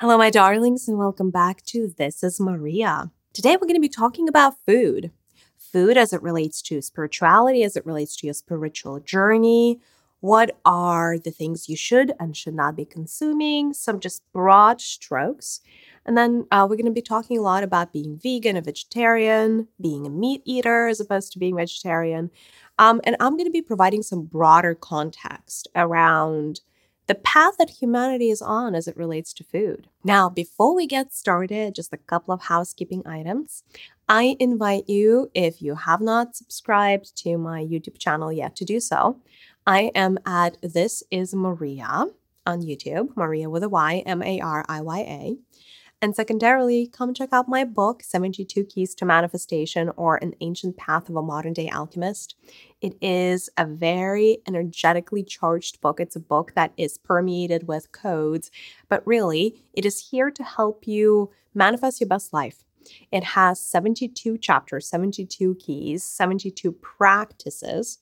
Hello, my darlings, and welcome back to This is Mariya. Today, we're going to be talking about food. Food as it relates to spirituality, as it relates to your spiritual journey. What are the things you should and should not be consuming? Some just broad strokes. And then uh, we're going to be talking a lot about being vegan, a vegetarian, being a meat eater as opposed to being vegetarian. Um, and I'm going to be providing some broader context around the path that humanity is on as it relates to food. Now, before we get started, just a couple of housekeeping items. I invite you, if you have not subscribed to my YouTube channel yet, to do so. I am at This Is Mariya on YouTube, Mariya with a Y, M A R I Y A. And secondarily, come check out my book, 72 Keys to Manifestation or An Ancient Path of a Modern Day Alchemist. It is a very energetically charged book. It's a book that is permeated with codes, but really, it is here to help you manifest your best life. It has 72 chapters, 72 keys, 72 practices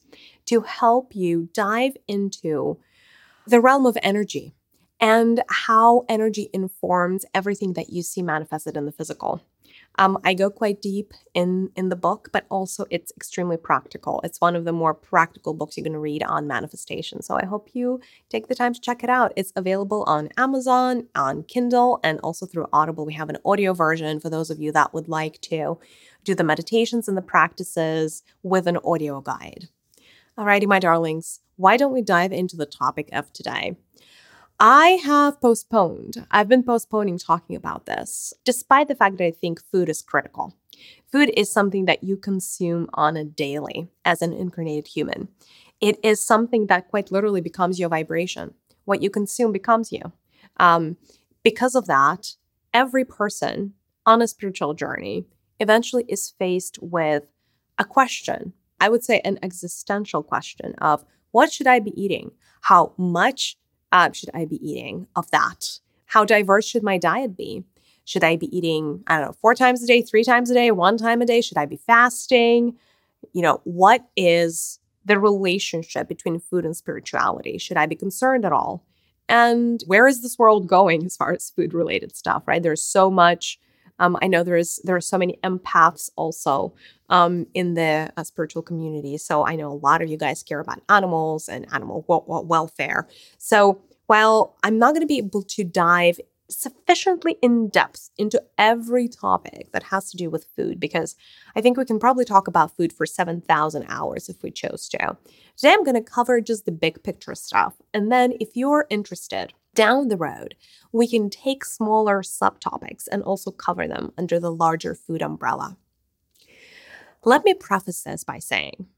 to help you dive into the realm of energy and how energy informs everything that you see manifested in the physical. Um, I go quite deep in in the book, but also it's extremely practical. It's one of the more practical books you're going to read on manifestation. So I hope you take the time to check it out. It's available on Amazon, on Kindle, and also through Audible. We have an audio version for those of you that would like to do the meditations and the practices with an audio guide. Alrighty, my darlings, why don't we dive into the topic of today? I have postponed. I've been postponing talking about this, despite the fact that I think food is critical. Food is something that you consume on a daily as an incarnated human. It is something that quite literally becomes your vibration. What you consume becomes you. Um, because of that, every person on a spiritual journey eventually is faced with a question. I would say an existential question of what should I be eating? How much uh, should I be eating of that? How diverse should my diet be? Should I be eating, I don't know, four times a day, three times a day, one time a day? Should I be fasting? You know, what is the relationship between food and spirituality? Should I be concerned at all? And where is this world going as far as food related stuff, right? There's so much. Um, I know there is there are so many empaths also um, in the uh, spiritual community. So I know a lot of you guys care about animals and animal welfare. So while I'm not going to be able to dive sufficiently in depth into every topic that has to do with food, because I think we can probably talk about food for 7,000 hours if we chose to. Today, I'm going to cover just the big picture stuff. And then, if you're interested, down the road, we can take smaller subtopics and also cover them under the larger food umbrella. Let me preface this by saying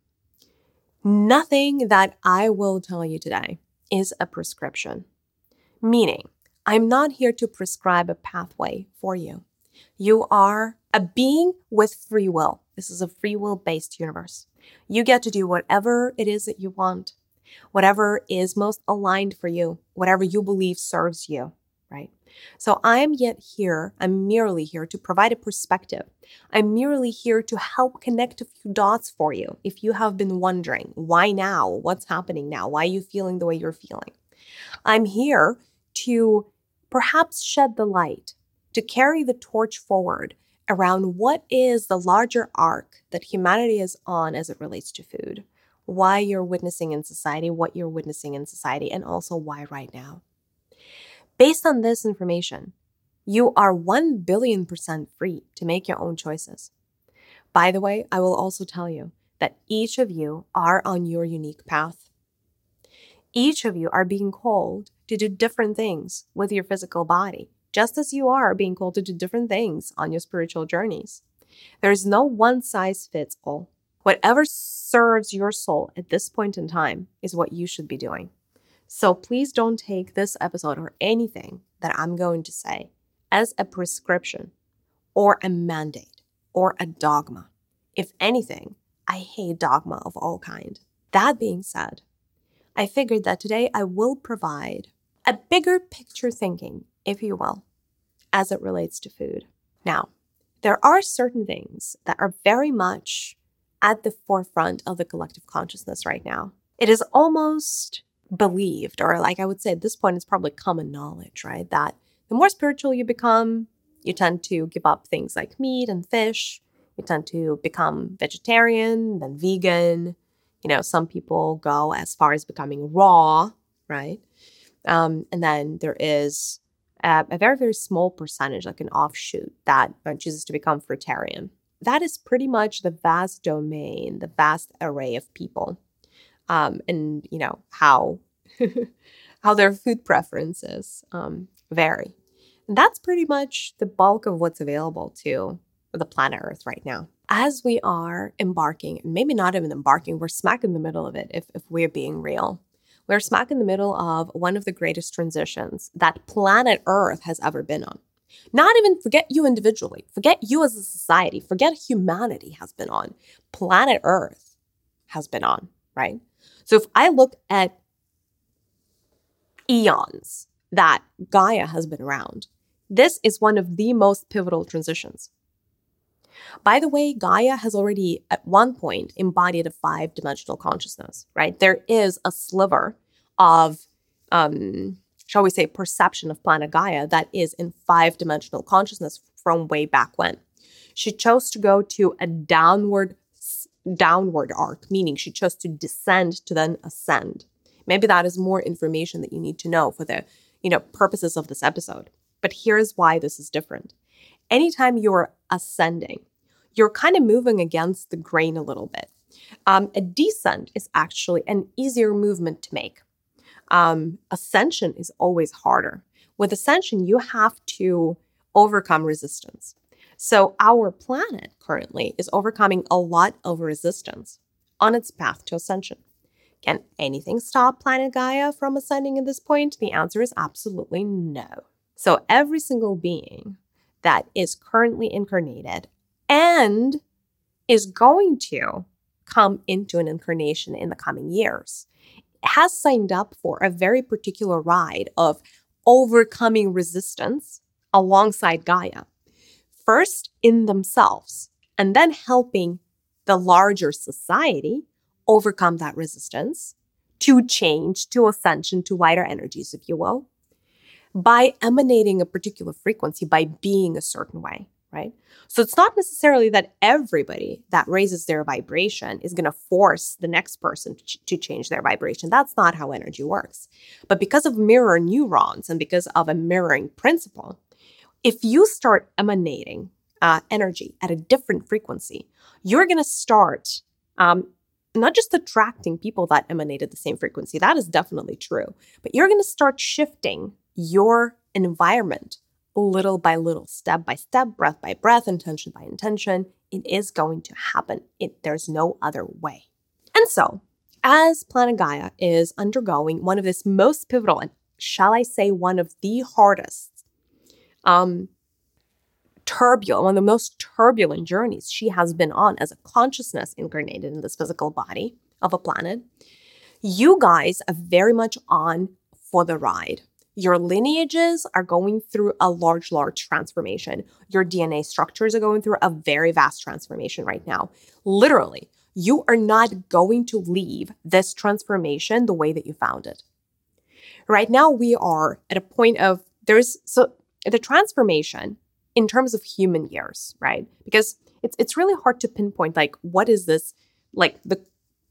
nothing that I will tell you today is a prescription, meaning I'm not here to prescribe a pathway for you. You are a being with free will. This is a free will based universe. You get to do whatever it is that you want, whatever is most aligned for you, whatever you believe serves you, right? So I am yet here, I'm merely here to provide a perspective. I'm merely here to help connect a few dots for you if you have been wondering why now? What's happening now? Why are you feeling the way you're feeling? I'm here to perhaps shed the light, to carry the torch forward around what is the larger arc that humanity is on as it relates to food, why you're witnessing in society, what you're witnessing in society, and also why right now. Based on this information, you are 1 billion percent free to make your own choices. By the way, I will also tell you that each of you are on your unique path. Each of you are being called to do different things with your physical body, just as you are being called to do different things on your spiritual journeys. There is no one size fits all. Whatever serves your soul at this point in time is what you should be doing. So please don't take this episode or anything that I'm going to say as a prescription or a mandate or a dogma. If anything, I hate dogma of all kind. That being said, I figured that today I will provide a bigger picture thinking, if you will, as it relates to food. Now, there are certain things that are very much at the forefront of the collective consciousness right now. It is almost believed, or like I would say at this point, it's probably common knowledge, right? That the more spiritual you become, you tend to give up things like meat and fish. You tend to become vegetarian, then vegan. You know, some people go as far as becoming raw, right? Um, and then there is a, a, very, very small percentage, like an offshoot, that chooses to become fruitarian. That is pretty much the vast domain, the vast array of people, um, and you know how how their food preferences um, vary. And that's pretty much the bulk of what's available to the planet Earth right now. As we are embarking, maybe not even embarking, we're smack in the middle of it if, if we're being real. We're smack in the middle of one of the greatest transitions that planet Earth has ever been on. Not even forget you individually, forget you as a society, forget humanity has been on. Planet Earth has been on, right? So if I look at eons that Gaia has been around, this is one of the most pivotal transitions. By the way, Gaia has already at one point embodied a five dimensional consciousness, right? There is a sliver of, um, shall we say, perception of planet Gaia that is in five dimensional consciousness from way back when. She chose to go to a downward downward arc, meaning she chose to descend to then ascend. Maybe that is more information that you need to know for the, you know, purposes of this episode. But here's why this is different. Anytime you're ascending, you're kind of moving against the grain a little bit. Um, a descent is actually an easier movement to make. Um, ascension is always harder. With ascension, you have to overcome resistance. So, our planet currently is overcoming a lot of resistance on its path to ascension. Can anything stop planet Gaia from ascending at this point? The answer is absolutely no. So, every single being that is currently incarnated and is going to come into an incarnation in the coming years has signed up for a very particular ride of overcoming resistance alongside Gaia. First in themselves, and then helping the larger society overcome that resistance to change, to ascension, to wider energies, if you will, by emanating a particular frequency, by being a certain way right? So it's not necessarily that everybody that raises their vibration is going to force the next person to, ch- to, change their vibration. That's not how energy works. But because of mirror neurons and because of a mirroring principle, if you start emanating uh, energy at a different frequency, you're going to start um, not just attracting people that emanated the same frequency, that is definitely true, but you're going to start shifting your environment little by little, step by step, breath by breath, intention by intention. It is going to happen. It, there's no other way. And so, as Planet Gaia is undergoing one of its most pivotal and, shall I say, one of the hardest, um, turbulent, one of the most turbulent journeys she has been on as a consciousness incarnated in this physical body of a planet, you guys are very much on for the ride. Your lineages are going through a large, large transformation. Your DNA structures are going through a very vast transformation right now. Literally, you are not going to leave this transformation the way that you found it. Right now, we are at a point of there's so the transformation in terms of human years, right? Because it's it's really hard to pinpoint like what is this like the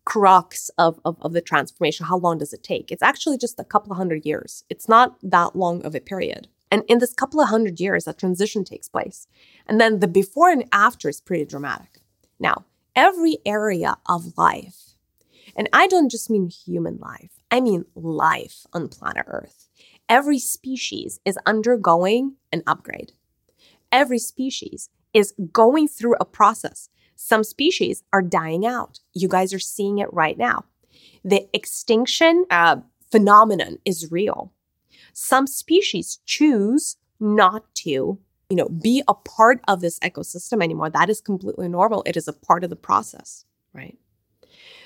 crux of, of, of the transformation. How long does it take? It's actually just a couple of hundred years. It's not that long of a period. And in this couple of hundred years, that transition takes place. And then the before and after is pretty dramatic. Now, every area of life, and I don't just mean human life, I mean life on planet Earth. Every species is undergoing an upgrade. Every species is going through a process some species are dying out. You guys are seeing it right now. The extinction uh, phenomenon is real. Some species choose not to, you know, be a part of this ecosystem anymore. That is completely normal. It is a part of the process, right?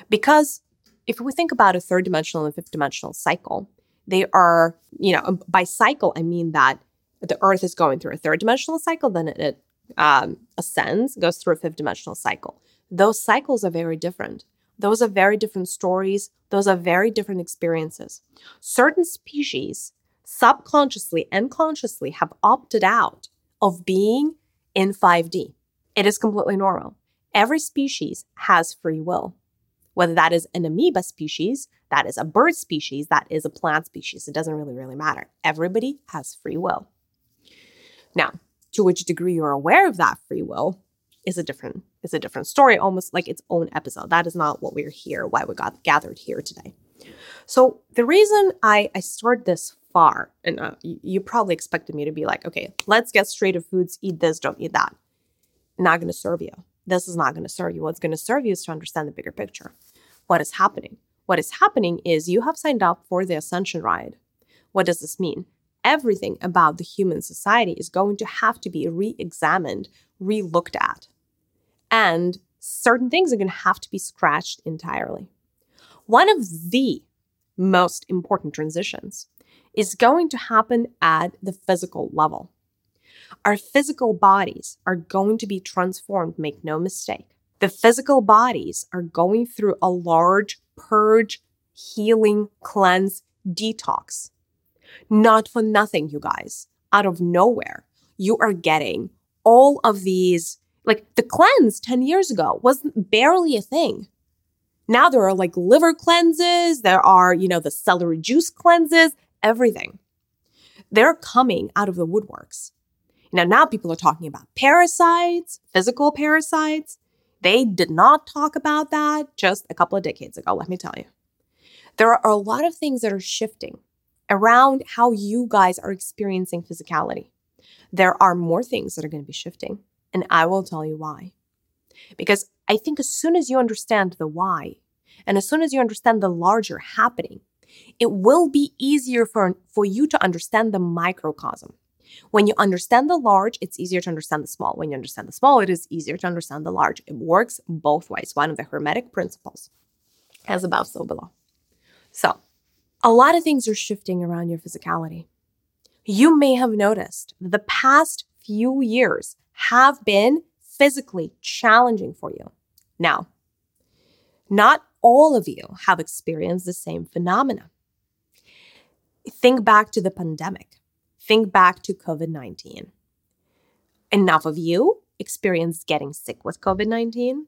Because if we think about a third dimensional and fifth dimensional cycle, they are, you know, by cycle, I mean that the Earth is going through a third dimensional cycle, then it, it um, ascends, goes through a fifth dimensional cycle. Those cycles are very different. Those are very different stories. Those are very different experiences. Certain species subconsciously and consciously have opted out of being in 5D. It is completely normal. Every species has free will, whether that is an amoeba species, that is a bird species, that is a plant species. It doesn't really, really matter. Everybody has free will. Now, to which degree you're aware of that free will is a different is a different story, almost like its own episode. That is not what we're here, why we got gathered here today. So the reason I I started this far, and uh, you, you probably expected me to be like, okay, let's get straight to foods, eat this, don't eat that. Not going to serve you. This is not going to serve you. What's going to serve you is to understand the bigger picture. What is happening? What is happening is you have signed up for the ascension ride. What does this mean? Everything about the human society is going to have to be re examined, re looked at. And certain things are going to have to be scratched entirely. One of the most important transitions is going to happen at the physical level. Our physical bodies are going to be transformed, make no mistake. The physical bodies are going through a large purge, healing, cleanse, detox. Not for nothing, you guys. Out of nowhere, you are getting all of these. Like the cleanse 10 years ago was barely a thing. Now there are like liver cleanses, there are, you know, the celery juice cleanses, everything. They're coming out of the woodworks. Now, now people are talking about parasites, physical parasites. They did not talk about that just a couple of decades ago, let me tell you. There are a lot of things that are shifting around how you guys are experiencing physicality. There are more things that are going to be shifting, and I will tell you why. Because I think as soon as you understand the why, and as soon as you understand the larger happening, it will be easier for, for you to understand the microcosm. When you understand the large, it's easier to understand the small. When you understand the small, it is easier to understand the large. It works both ways. One of the Hermetic principles, as above, so below. So, a lot of things are shifting around your physicality. You may have noticed the past few years have been physically challenging for you. Now, not all of you have experienced the same phenomena. Think back to the pandemic. Think back to COVID 19. Enough of you experienced getting sick with COVID 19?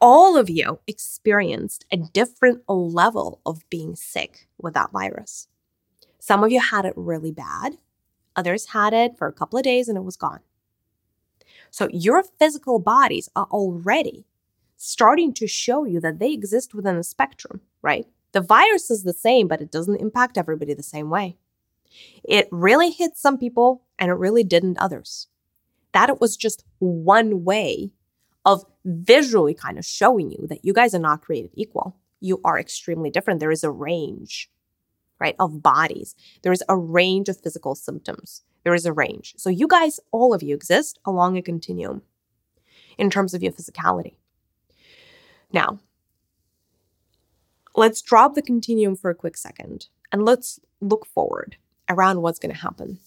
All of you experienced a different level of being sick with that virus. Some of you had it really bad, others had it for a couple of days and it was gone. So your physical bodies are already starting to show you that they exist within a spectrum, right? The virus is the same, but it doesn't impact everybody the same way. It really hit some people and it really didn't others. That it was just one way of visually kind of showing you that you guys are not created equal. You are extremely different. There is a range, right, of bodies. There is a range of physical symptoms. There is a range. So you guys, all of you exist along a continuum in terms of your physicality. Now, let's drop the continuum for a quick second and let's look forward around what's going to happen.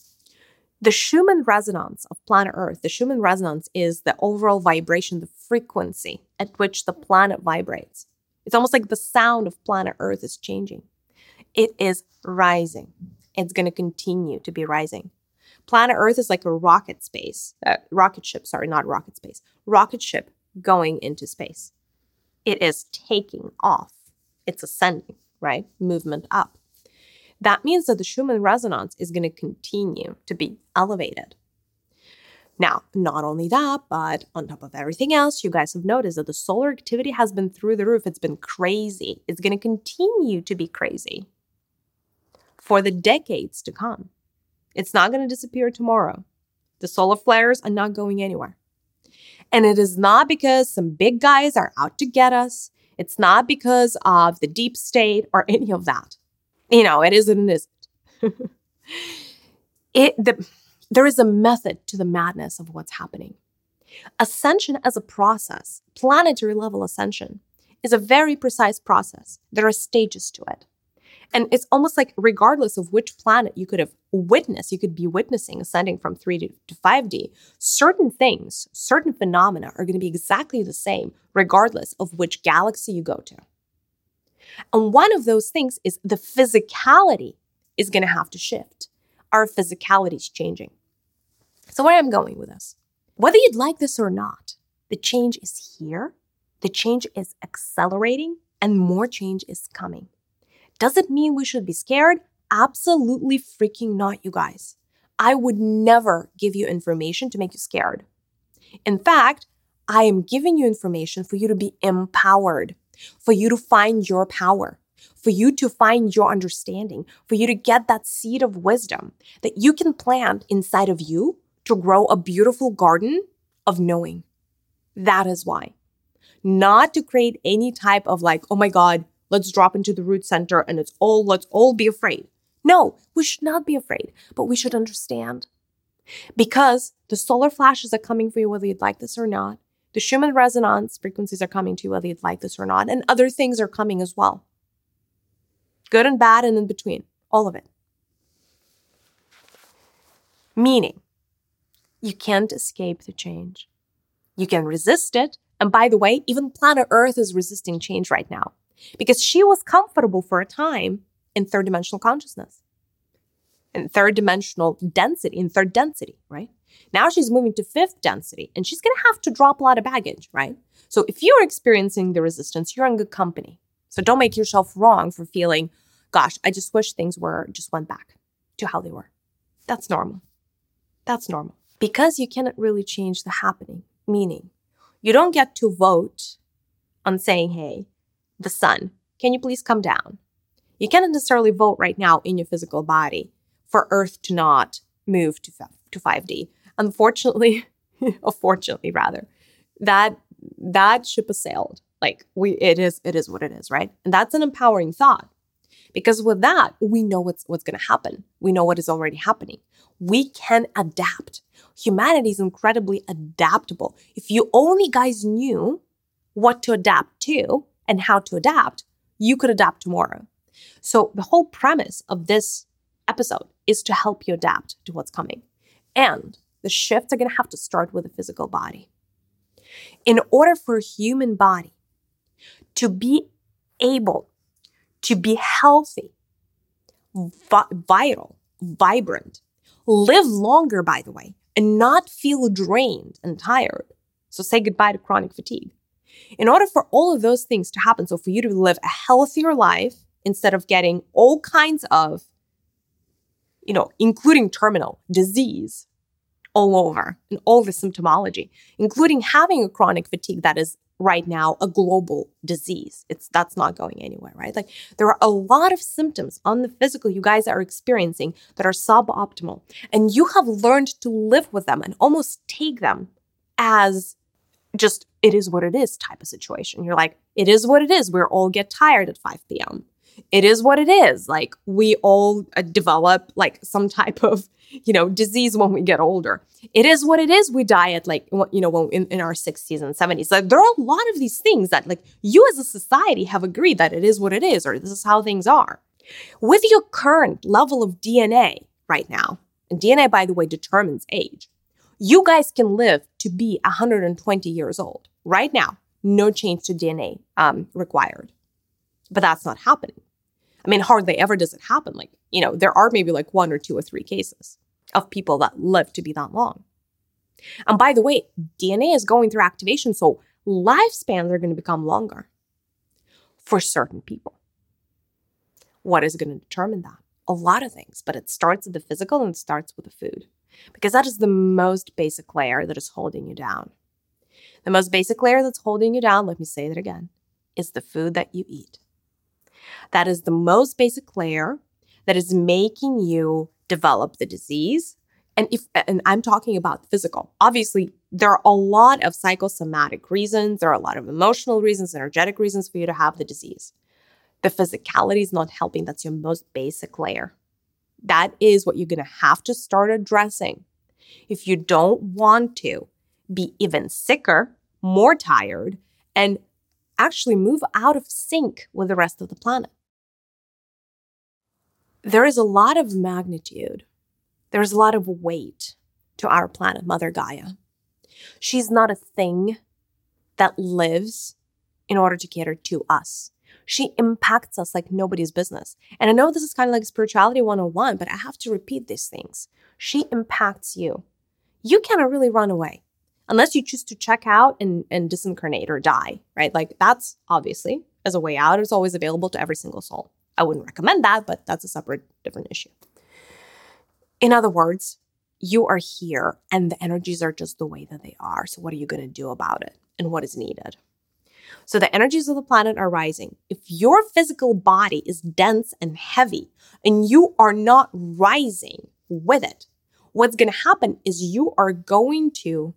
The Schumann resonance of planet Earth, the Schumann resonance is the overall vibration, the frequency at which the planet vibrates. It's almost like the sound of planet Earth is changing. It is rising. It's going to continue to be rising. Planet Earth is like a rocket space, uh, rocket ship, sorry, not rocket space, rocket ship going into space. It is taking off. It's ascending, right? Movement up. That means that the Schumann resonance is going to continue to be elevated. Now, not only that, but on top of everything else, you guys have noticed that the solar activity has been through the roof. It's been crazy. It's going to continue to be crazy for the decades to come. It's not going to disappear tomorrow. The solar flares are not going anywhere. And it is not because some big guys are out to get us. It's not because of the deep state or any of that. You know, it isn't and isn't. it the there is a method to the madness of what's happening. Ascension as a process, planetary level ascension, is a very precise process. There are stages to it. And it's almost like, regardless of which planet you could have witnessed, you could be witnessing ascending from 3D to 5D, certain things, certain phenomena are going to be exactly the same, regardless of which galaxy you go to. And one of those things is the physicality is going to have to shift. Our physicality is changing. So, where I'm going with this, whether you'd like this or not, the change is here, the change is accelerating, and more change is coming. Does it mean we should be scared? Absolutely freaking not, you guys. I would never give you information to make you scared. In fact, I am giving you information for you to be empowered, for you to find your power, for you to find your understanding, for you to get that seed of wisdom that you can plant inside of you to grow a beautiful garden of knowing. That is why. Not to create any type of like, oh my God, let's drop into the root center and it's all, let's all be afraid. No, we should not be afraid, but we should understand. Because the solar flashes are coming for you whether you'd like this or not. The Schumann resonance frequencies are coming to you whether you'd like this or not. And other things are coming as well. Good and bad and in between. All of it. Meaning, you can't escape the change. You can resist it. And by the way, even planet Earth is resisting change right now because she was comfortable for a time in third dimensional consciousness, in third dimensional density, in third density, right? Now she's moving to fifth density and she's going to have to drop a lot of baggage, right? So if you're experiencing the resistance, you're in good company. So don't make yourself wrong for feeling, gosh, I just wish things were just went back to how they were. That's normal. That's normal. Because you cannot really change the happening, meaning you don't get to vote on saying, hey, the sun, can you please come down? You cannot necessarily vote right now in your physical body for Earth to not move to, to 5D. Unfortunately, or oh, fortunately rather, that that ship has sailed. Like we it is it is what it is, right? And that's an empowering thought. Because with that, we know what's what's going to happen. We know what is already happening. We can adapt. Humanity is incredibly adaptable. If you only guys knew what to adapt to and how to adapt, you could adapt tomorrow. So the whole premise of this episode is to help you adapt to what's coming. And the shifts are going to have to start with the physical body. In order for a human body to be able to be healthy, vi- vital, vibrant, live longer, by the way, and not feel drained and tired. So say goodbye to chronic fatigue. In order for all of those things to happen, so for you to live a healthier life instead of getting all kinds of, you know, including terminal disease all over and all the symptomology, including having a chronic fatigue that is right now a global disease. It's that's not going anywhere, right? Like there are a lot of symptoms on the physical you guys are experiencing that are suboptimal and you have learned to live with them and almost take them as just it is what it is type of situation. You're like, it is what it is. We're all get tired at 5 p.m. It is what it is. Like we all uh, develop like some type of, you know, disease when we get older. It is what it is. We die at like, you know, in, in our 60s and 70s. Like there are a lot of these things that like you as a society have agreed that it is what it is or this is how things are. With your current level of DNA right now, and DNA, by the way, determines age you guys can live to be 120 years old right now. No change to DNA um, required. But that's not happening. I mean, hardly ever does it happen. Like, you know, there are maybe like one or two or three cases of people that live to be that long. And by the way, DNA is going through activation, so lifespans are going to become longer for certain people. What is going to determine that? A lot of things, but it starts with the physical and it starts with the food because that is the most basic layer that is holding you down. The most basic layer that's holding you down, let me say that again, is the food that you eat. That is the most basic layer that is making you develop the disease. And if and I'm talking about physical. Obviously, there are a lot of psychosomatic reasons, there are a lot of emotional reasons, energetic reasons for you to have the disease. The physicality is not helping. That's your most basic layer. That is what you're going to have to start addressing. If you don't want to be even sicker, more tired, and actually move out of sync with the rest of the planet. There is a lot of magnitude, there's a lot of weight to our planet, Mother Gaia. She's not a thing that lives in order to cater to us. She impacts us like nobody's business. And I know this is kind of like spirituality 101, but I have to repeat these things. She impacts you. You cannot really run away unless you choose to check out and, and disincarnate or die, right? Like that's obviously as a way out, it's always available to every single soul. I wouldn't recommend that, but that's a separate, different issue. In other words, you are here and the energies are just the way that they are. So, what are you going to do about it and what is needed? So, the energies of the planet are rising. If your physical body is dense and heavy and you are not rising with it, what's going to happen is you are going to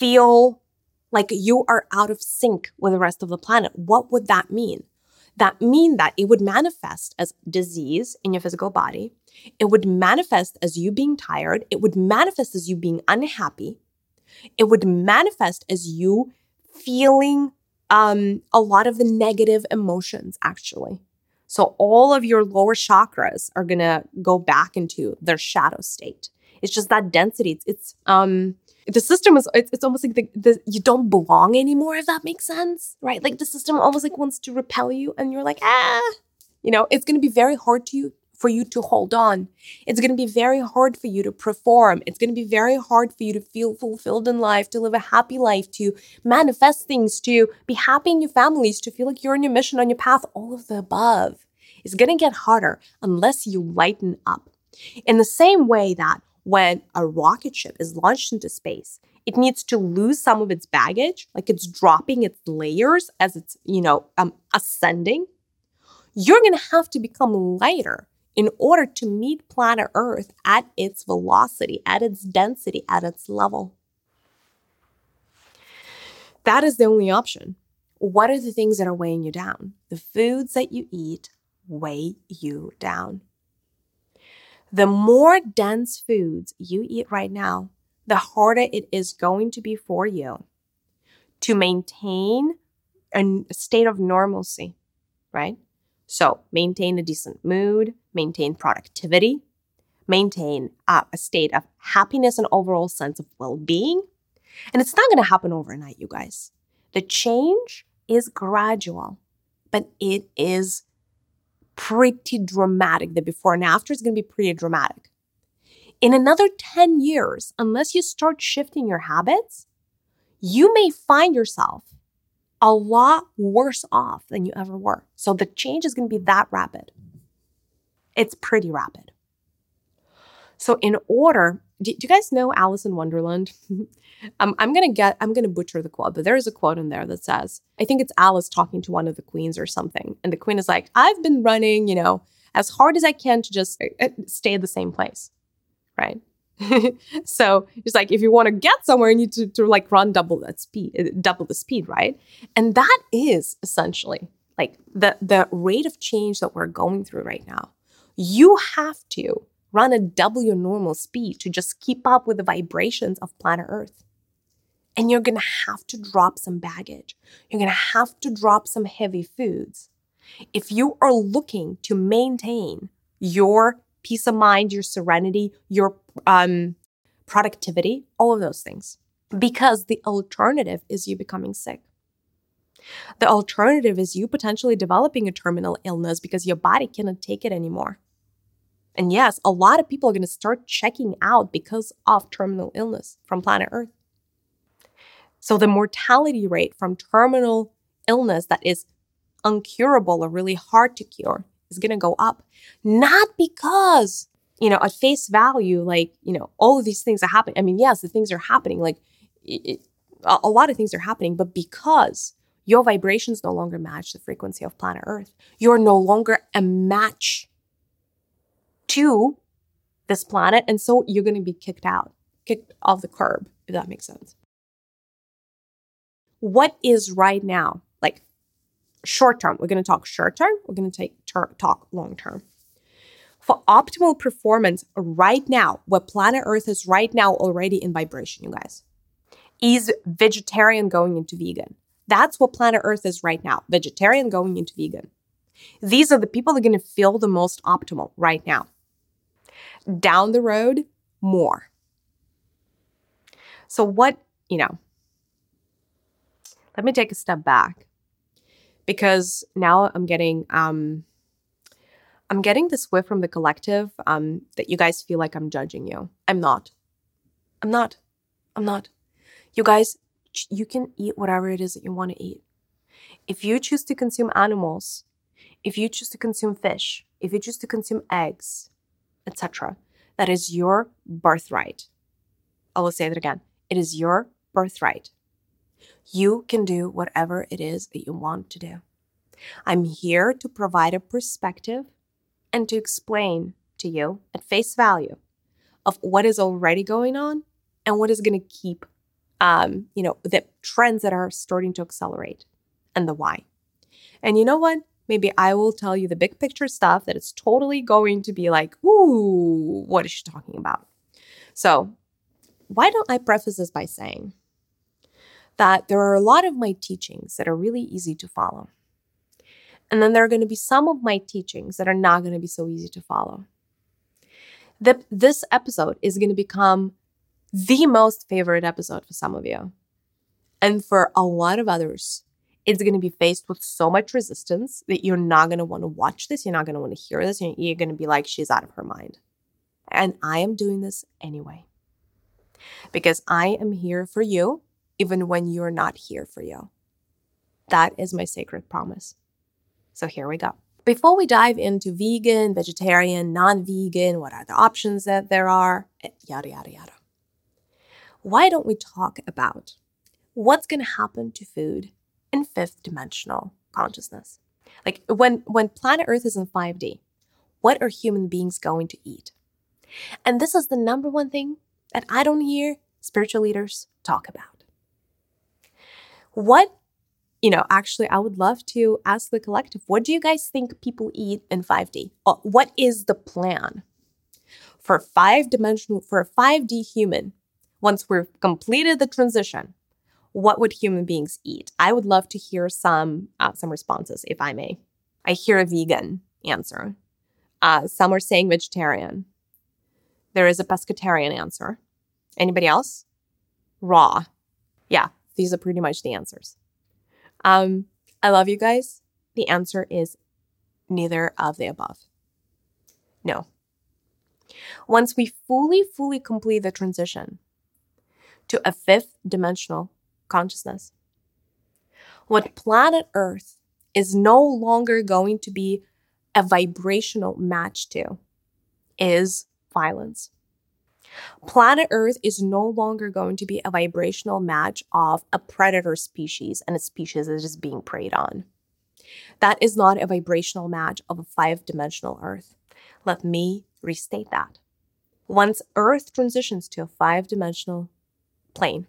feel like you are out of sync with the rest of the planet. What would that mean? That mean that it would manifest as disease in your physical body. It would manifest as you being tired. It would manifest as you being unhappy. It would manifest as you feeling um, a lot of the negative emotions, actually. So all of your lower chakras are gonna go back into their shadow state. It's just that density. It's, it's um the system is it's, it's almost like the, the you don't belong anymore if that makes sense right? Like the system almost like wants to repel you and you're like ah. You know it's going to be very hard to you for you to hold on. It's going to be very hard for you to perform. It's going to be very hard for you to feel fulfilled in life to live a happy life to manifest things to be happy in your families to feel like you're on your mission on your path all of the above. Is going to get harder unless you lighten up. In the same way that when a rocket ship is launched into space, it needs to lose some of its baggage, like it's dropping its layers as it's, you know, um, ascending. You're going to have to become lighter in order to meet planet Earth at its velocity, at its density, at its level. That is the only option. What are the things that are weighing you down? The foods that you eat weigh you down. The more dense foods you eat right now, the harder it is going to be for you to maintain a state of normalcy, right? So, maintain a decent mood, maintain productivity, maintain uh, a state of happiness and overall sense of well being. And it's not going to happen overnight, you guys. The change is gradual, but it is pretty dramatic. The before and after is going to be pretty dramatic. In another 10 years, unless you start shifting your habits, you may find yourself a lot worse off than you ever were. So the change is going to be that rapid. It's pretty rapid. So, in order, do, you guys know Alice in Wonderland? um, I'm gonna get, I'm gonna butcher the quote, but there is a quote in there that says, I think it's Alice talking to one of the queens or something, and the queen is like, "I've been running, you know, as hard as I can to just uh, uh stay at the same place, right?" so it's like if you want to get somewhere, you need to, to like run double that speed, uh, double the speed, right? And that is essentially like the the rate of change that we're going through right now. You have to run at double your normal speed to just keep up with the vibrations of planet Earth. And you're gonna have to drop some baggage. You're gonna have to drop some heavy foods. If you are looking to maintain your peace of mind, your serenity, your um, productivity, all of those things, because the alternative is you becoming sick. The alternative is you potentially developing a terminal illness because your body cannot take it anymore. And yes, a lot of people are going to start checking out because of terminal illness from planet Earth. So the mortality rate from terminal illness that is uncurable or really hard to cure is going to go up. Not because, you know, at face value, like, you know, all of these things are happening. I mean, yes, the things are happening. Like, it, a lot of things are happening, but because your vibrations no longer match the frequency of planet Earth, you're no longer a match to this planet. And so you're going to be kicked out, kicked off the curb, if that makes sense. What is right now, like short term? We're going to talk short term, we're going to take ter- talk long term. For optimal performance right now, what planet Earth is right now already in vibration, you guys, is vegetarian going into vegan. That's what planet Earth is right now vegetarian going into vegan. These are the people that are going to feel the most optimal right now down the road more. So, what, you know, let me take a step back because now I'm getting um I'm getting this whiff from the collective um that you guys feel like I'm judging you. I'm not. I'm not. I'm not. You guys you can eat whatever it is that you want to eat. If you choose to consume animals, if you choose to consume fish, if you choose to consume eggs, etc., that is your birthright. I will say that again. It is your birthright. You can do whatever it is that you want to do. I'm here to provide a perspective and to explain to you at face value of what is already going on and what is going to keep, um, you know, the trends that are starting to accelerate and the why. And you know what? Maybe I will tell you the big picture stuff that it's totally going to be like, ooh, what is she talking about? So, why don't I preface this by saying that there are a lot of my teachings that are really easy to follow. And then there are going to be some of my teachings that are not going to be so easy to follow. The, this episode is going to become the most favorite episode for some of you. And for a lot of others, it's going to be faced with so much resistance that you're not going to want to watch this. You're not going to want to hear this. You're going to be like, she's out of her mind. And I am doing this anyway. Because I am here for you, even when you're not here for you. That is my sacred promise. So here we go. Before we dive into vegan, vegetarian, non vegan, what are the options that there are, eh, yada, yada, yada, why don't we talk about what's going to happen to food in fifth dimensional consciousness? Like when, when planet Earth is in 5D, what are human beings going to eat? And this is the number one thing that I don't hear spiritual leaders talk about. What you know, actually, I would love to ask the collective what do you guys think people eat in 5D? Uh, what is the plan for five dimensional, for a 5D human, once we've completed the transition? What would human beings eat? I would love to hear some uh, some responses, if I may. I hear a vegan answer. Uh, some are saying vegetarian. There is a pescatarian answer. Anybody else? Raw. Yeah, these are pretty much the answers. Um, I love you guys. The answer is neither of the above. No. Once we fully, fully complete the transition to a fifth dimensional consciousness, what planet Earth is no longer going to be a vibrational match to is violence. Planet Earth is no longer going to be a vibrational match of a predator species and a species that is being preyed on. That is not a vibrational match of a five dimensional Earth. Let me restate that. Once Earth transitions to a five dimensional plane,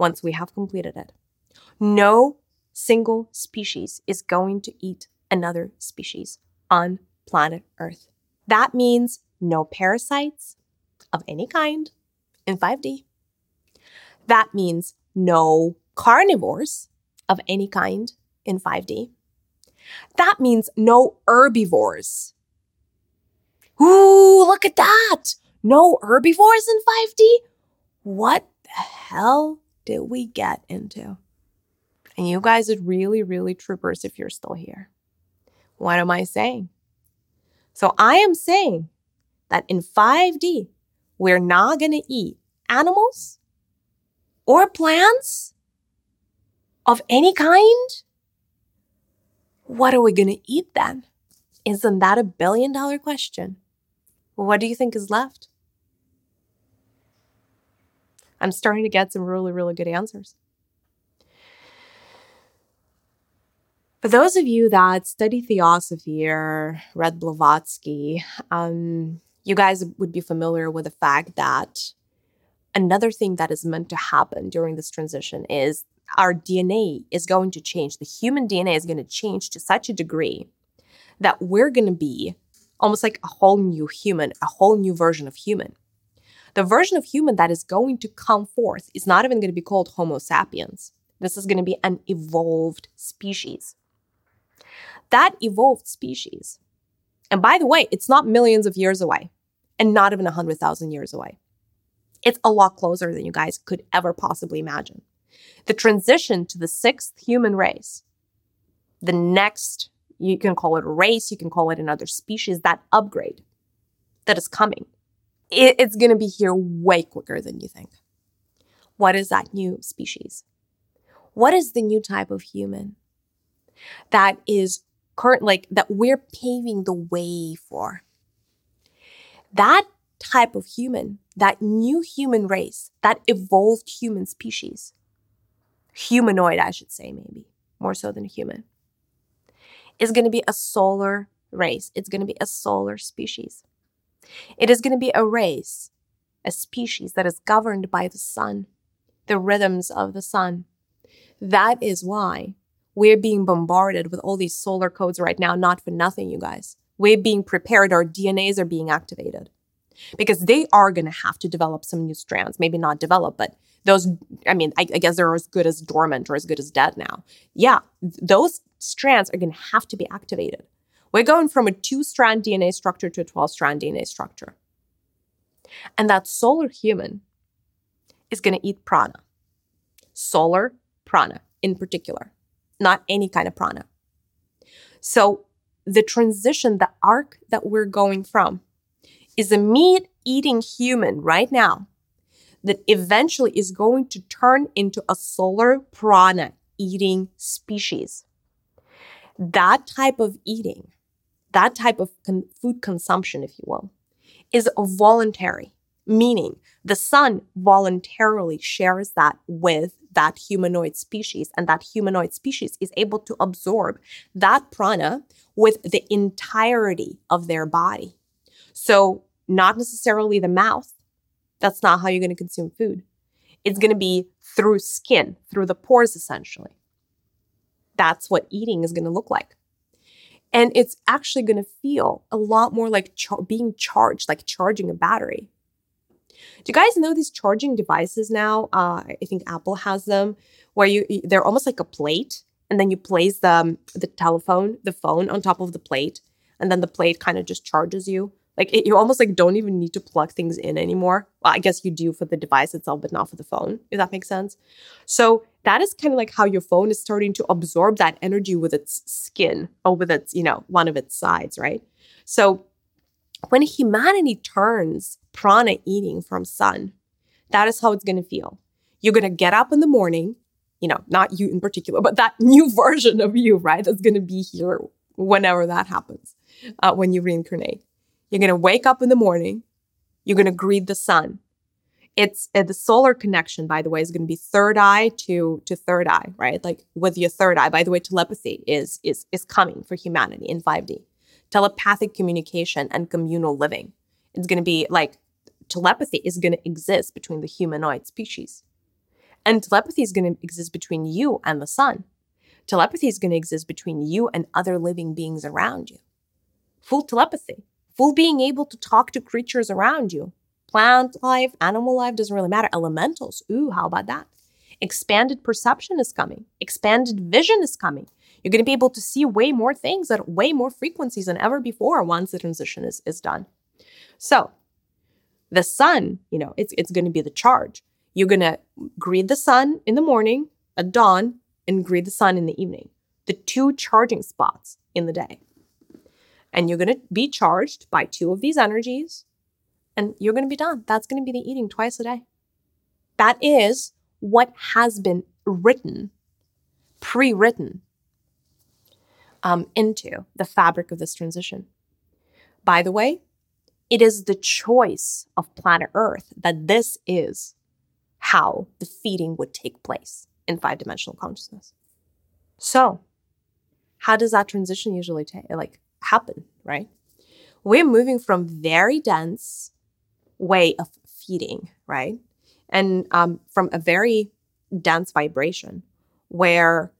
once we have completed it, no single species is going to eat another species on planet Earth. That means no parasites, of any kind in 5D. That means no carnivores of any kind in 5D. That means no herbivores. Ooh, look at that! No herbivores in 5D? What the hell did we get into? And you guys are really, really troopers if you're still here. What am I saying? So I am saying that in 5D, we're not going to eat animals or plants of any kind? What are we going to eat then? Isn't that a billion dollar question? What do you think is left? I'm starting to get some really, really good answers. For those of you that study theosophy or read Blavatsky, um, you guys would be familiar with the fact that another thing that is meant to happen during this transition is our DNA is going to change. The human DNA is going to change to such a degree that we're going to be almost like a whole new human, a whole new version of human. The version of human that is going to come forth is not even going to be called Homo sapiens. This is going to be an evolved species. That evolved species and by the way, it's not millions of years away and not even 100,000 years away. It's a lot closer than you guys could ever possibly imagine. The transition to the sixth human race the next, you can call it a race, you can call it another species, that upgrade that is coming. It, it's going to be here way quicker than you think. What is that new species? What is the new type of human that is current, like that we're paving the way for? That type of human, that new human race, that evolved human species, humanoid, I should say, maybe more so than human, is going to be a solar race. It's going to be a solar species. It is going to be a race, a species that is governed by the sun, the rhythms of the sun. That is why we're being bombarded with all these solar codes right now, not for nothing, you guys. We're being prepared, our DNAs are being activated because they are going to have to develop some new strands. Maybe not develop, but those, I mean, I, I, guess they're as good as dormant or as good as dead now. Yeah, those strands are going to have to be activated. We're going from a two strand DNA structure to a 12 strand DNA structure. And that solar human is going to eat prana. Solar prana in particular, not any kind of prana. So the transition, the arc that we're going from is a meat eating human right now that eventually is going to turn into a solar prana eating species. That type of eating, that type of con- food consumption, if you will, is voluntary, meaning the sun voluntarily shares that with that humanoid species, and that humanoid species is able to absorb that prana with the entirety of their body. So, not necessarily the mouth. That's not how you're going to consume food. It's going to be through skin, through the pores, essentially. That's what eating is going to look like. And it's actually going to feel a lot more like char- being charged, like charging a battery. Do you guys know these charging devices now? Uh, I think Apple has them, where you they're almost like a plate, and then you place the the telephone, the phone on top of the plate, and then the plate kind of just charges you. Like it, you almost like don't even need to plug things in anymore. Well, I guess you do for the device itself, but not for the phone, if that makes sense. So that is kind of like how your phone is starting to absorb that energy with its skin or with its, you know, one of its sides, right? So when humanity turns prana eating from sun, that is how it's going to feel. You're going to get up in the morning, you know, not you in particular, but that new version of you, right? That's going to be here whenever that happens, uh, when you reincarnate. You're going to wake up in the morning. You're going to greet the sun. It's uh, the solar connection, by the way, is going to be third eye to to third eye, right? Like with your third eye. By the way, telepathy is is is coming for humanity in 5D. Telepathic communication and communal living. It's going to be like telepathy is going to exist between the humanoid species. And telepathy is going to exist between you and the sun. Telepathy is going to exist between you and other living beings around you. Full telepathy, full being able to talk to creatures around you plant life, animal life, doesn't really matter. Elementals, ooh, how about that? Expanded perception is coming, expanded vision is coming. You're going to be able to see way more things at way more frequencies than ever before once the transition is, is done. So, the sun, you know, it's, it's going to be the charge. You're going to greet the sun in the morning, at dawn, and greet the sun in the evening. The two charging spots in the day. And you're going to be charged by two of these energies and you're going to be done. That's going to be the eating twice a day. That is what has been written, pre written um, into the fabric of this transition. By the way, it is the choice of planet Earth that this is how the feeding would take place in five dimensional consciousness. So, how does that transition usually take, like happen, right? We're moving from very dense way of feeding, right? And um, from a very dense vibration where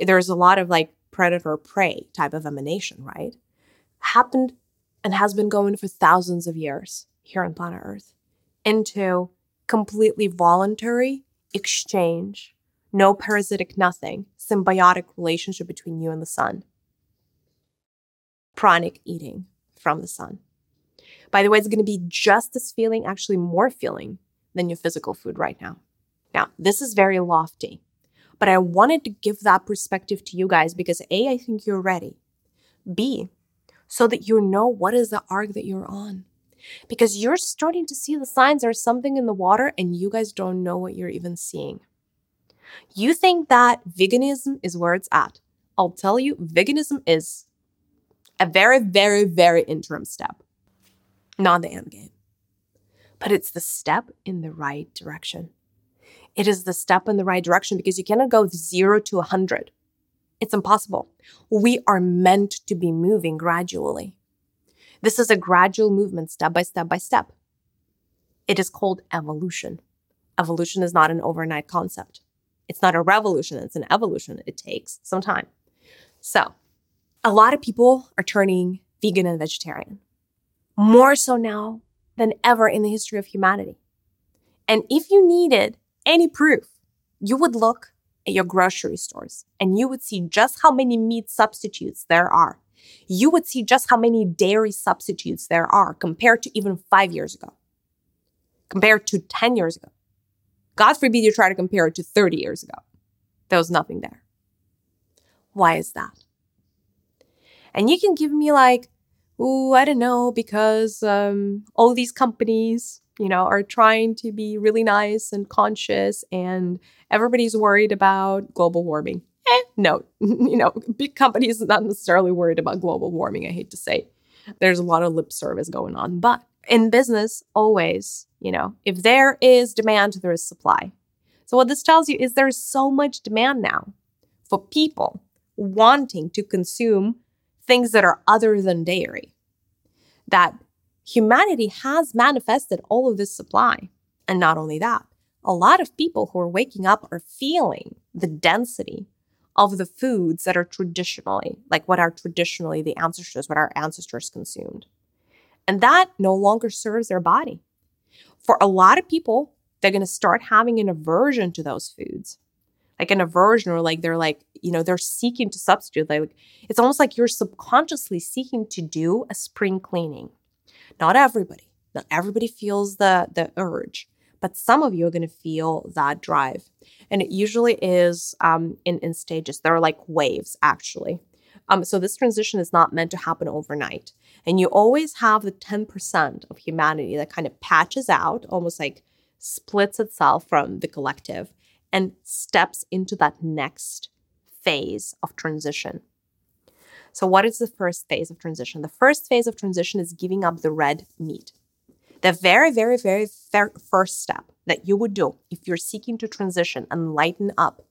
there's a lot of like predator prey type of emanation, right? Happened and has been going for thousands of years here on planet Earth into completely voluntary exchange, no parasitic nothing, symbiotic relationship between you and the sun. Pranic eating from the sun. By the way, it's going to be just as feeling, actually more feeling than your physical food right now. Now, this is very lofty, But I wanted to give that perspective to you guys because A, I think you're ready. B, so that you know what is the arc that you're on. Because you're starting to see the signs there's something in the water and you guys don't know what you're even seeing. You think that veganism is where it's at. I'll tell you, veganism is a very, very, very interim step, not the end game. But it's the step in the right direction. It is the step in the right direction because you cannot go zero to 100. It's impossible. We are meant to be moving gradually. This is a gradual movement, step by step by step. It is called evolution. Evolution is not an overnight concept. It's not a revolution, it's an evolution. It takes some time. So, a lot of people are turning vegan and vegetarian, more so now than ever in the history of humanity. And if you needed any proof, you would look at your grocery stores and you would see just how many meat substitutes there are. You would see just how many dairy substitutes there are compared to even five years ago, compared to 10 years ago. God forbid you try to compare it to 30 years ago. There was nothing there. Why is that? And you can give me like, oh, I don't know, because um, all these companies you know, are trying to be really nice and conscious and everybody's worried about global warming. Eh, no, you know, big companies not necessarily worried about global warming, I hate to say. There's a lot of lip service going on, but in business, always, you know, if there is demand, there is supply. So what this tells you is there's so much demand now for people wanting to consume things that are other than dairy that humanity has manifested all of this supply. And not only that, a lot of people who are waking up are feeling the density of the foods that are traditionally, like what are traditionally the ancestors, what our ancestors consumed. And that no longer serves their body. For a lot of people, they're going to start having an aversion to those foods. Like an aversion, or like they're like, you know, they're seeking to substitute. Like it's almost like you're subconsciously seeking to do a spring cleaning not everybody. Not everybody feels the the urge, but some of you are going to feel that drive, and it usually is um, in in stages. There are like waves actually. Um, so this transition is not meant to happen overnight, and you always have the ten percent of humanity that kind of patches out, almost like splits itself from the collective, and steps into that next phase of transition. So, what is the first phase of transition? The first phase of transition is giving up the red meat. The very, very, very first step that you would do if you're seeking to transition and lighten up,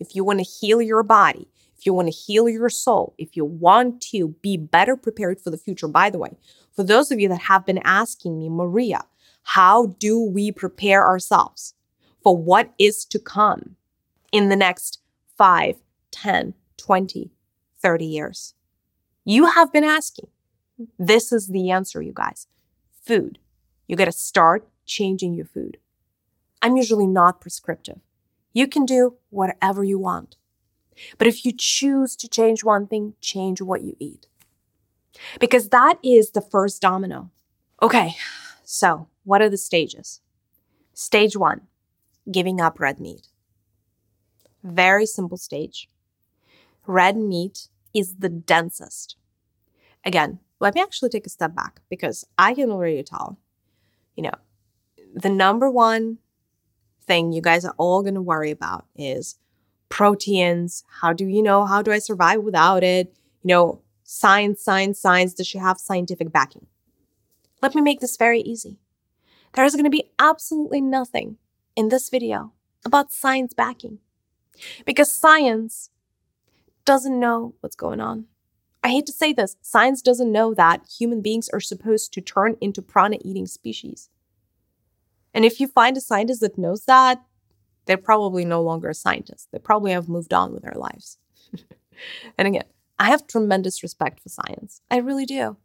if you want to heal your body, if you want to heal your soul, if you want to be better prepared for the future. By the way, for those of you that have been asking me, Mariya, how do we prepare ourselves for what is to come in the next 5, 10, 20, 30 years? You have been asking. This is the answer, you guys. Food. You got to start changing your food. I'm usually not prescriptive. You can do whatever you want. But if you choose to change one thing, change what you eat. Because that is the first domino. Okay, so what are the stages? Stage one, giving up red meat. Very simple stage. Red meat is the densest. Again, let me actually take a step back because I can already tell, you know, the number one thing you guys are all going to worry about is proteins. How do you know? How do I survive without it? You know, science, science, science. Does she have scientific backing? Let me make this very easy. There is going to be absolutely nothing in this video about science backing because science doesn't know what's going on. I hate to say this, science doesn't know that human beings are supposed to turn into prana eating species. And if you find a scientist that knows that, they're probably no longer a scientist. They probably have moved on with their lives. and again, I have tremendous respect for science. I really do.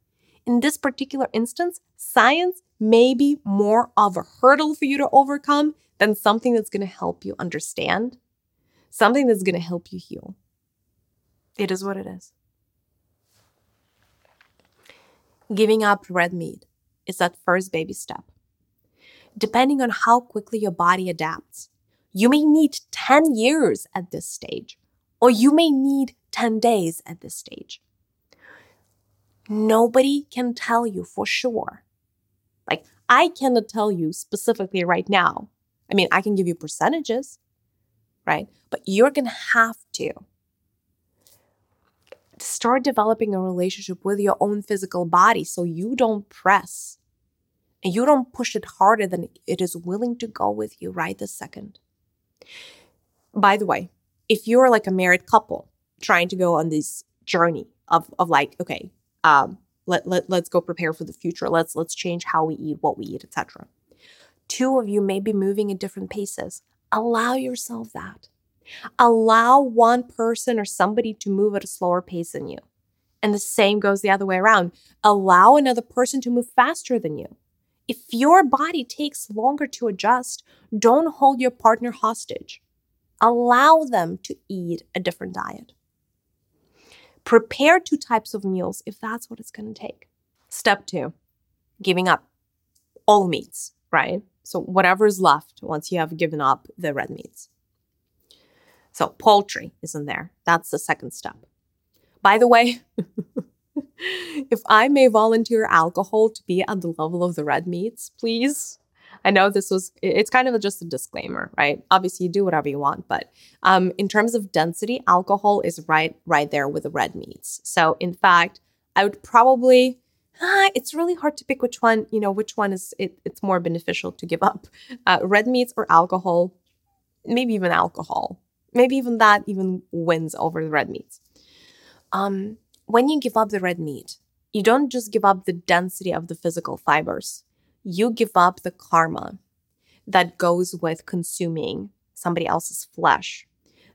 In this particular instance, science may be more of a hurdle for you to overcome than something that's going to help you understand, something that's going to help you heal. It is what it is. Giving up red meat is that first baby step. Depending on how quickly your body adapts, You may need 10 years at this stage, or you may need 10 days at this stage. Nobody can tell you for sure. Like, I cannot tell you specifically right now. I mean, I can give you percentages, right? But you're going to have to start developing a relationship with your own physical body so you don't press and you don't push it harder than it is willing to go with you right this second. By the way, if you're like a married couple trying to go on this journey of, of like, okay, um, let, let, let's go prepare for the future. Let's let's change how we eat, what we eat, etc. Two of you may be moving at different paces. Allow yourself that. Allow one person or somebody to move at a slower pace than you. And the same goes the other way around. Allow another person to move faster than you. If your body takes longer to adjust, don't hold your partner hostage. Allow them to eat a different diet. Prepare two types of meals if that's what it's going to take. Step two, giving up all meats, right? So, whatever is left once you have given up the red meats. So, poultry isn't there. That's the second step. By the way, if I may volunteer alcohol to be at the level of the red meats, please I know this was, it's kind of just a disclaimer, right? Obviously, you do whatever you want, but um, in terms of density, alcohol is right, right there with the red meats. So, in fact, I would probably, ah, it's really hard to pick which one, you know, which one is, it, it's more beneficial to give up. Uh, red meats or alcohol, maybe even alcohol. Maybe even that even wins over the red meats. Um, when you give up the red meat, you don't just give up the density of the physical fibers you give up the karma that goes with consuming somebody else's flesh.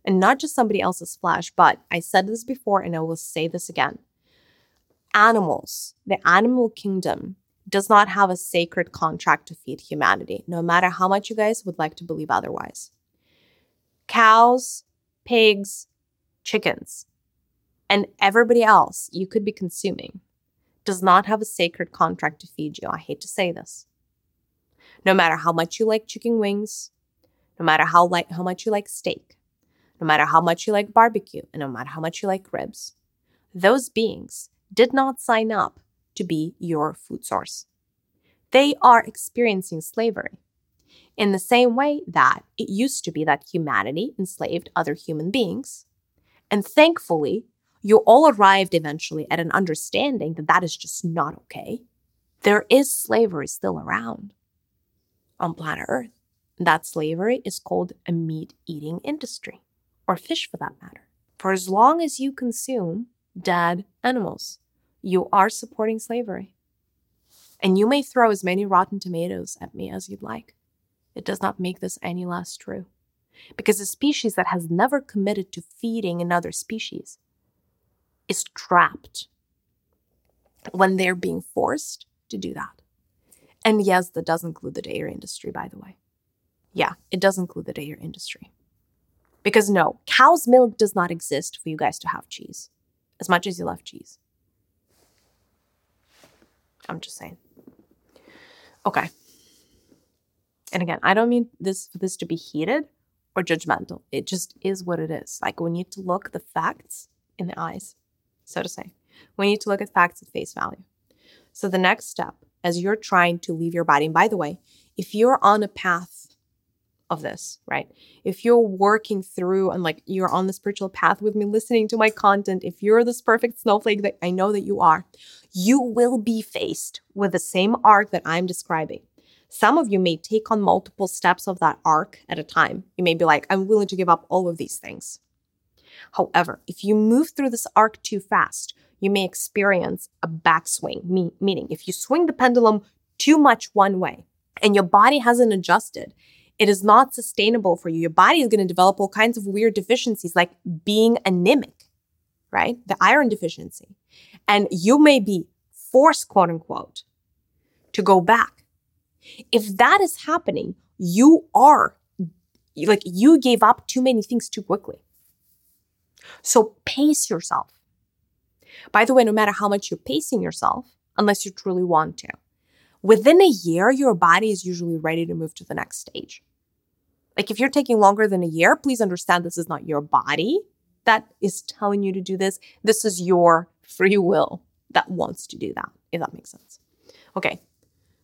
And not just somebody else's flesh, but I said this before and I will say this again. Animals, the animal kingdom, does not have a sacred contract to feed humanity, no matter how much you guys would like to believe otherwise. Cows, pigs, chickens, and everybody else you could be consuming does not have a sacred contract to feed you. I hate to say this. No matter how much you like chicken wings, no matter how like how much you like steak, no matter how much you like barbecue, and no matter how much you like ribs, those beings did not sign up to be your food source. They are experiencing slavery in the same way that it used to be that humanity enslaved other human beings. And thankfully, you all arrived eventually at an understanding that that is just not okay. There is slavery still around on planet Earth. That slavery is called a meat eating industry, or fish for that matter. For as long as you consume dead animals, you are supporting slavery. And you may throw as many rotten tomatoes at me as you'd like. It does not make this any less true. Because a species that has never committed to feeding another species is trapped when they're being forced to do that. And yes, that does include the dairy industry, by the way. Yeah, it does include the dairy industry. Because no, cow's milk does not exist for you guys to have cheese, as much as you love cheese. I'm just saying. Okay. And again, I don't mean this for this to be heated or judgmental. It just is what it is. Like we need to look the facts in the eyes so to say. We need to look at facts at face value. So, the next step as you're trying to leave your body, and by the way, if you're on a path of this, right? If you're working through and like you're on the spiritual path with me, listening to my content, if you're this perfect snowflake that I know that you are, you will be faced with the same arc that I'm describing. Some of you may take on multiple steps of that arc at a time. You may be like, I'm willing to give up all of these things. However, if you move through this arc too fast, you may experience a backswing, me- meaning if you swing the pendulum too much one way and your body hasn't adjusted, it is not sustainable for you. Your body is going to develop all kinds of weird deficiencies like being anemic, right? The iron deficiency. And you may be forced, quote unquote, to go back. If that is happening, you are like you gave up too many things too quickly. So pace yourself. By the way, no matter how much you're pacing yourself, unless you truly want to, within a year, your body is usually ready to move to the next stage. Like if you're taking longer than a year, please understand this is not your body that is telling you to do this. This is your free will that wants to do that, if that makes sense. Okay.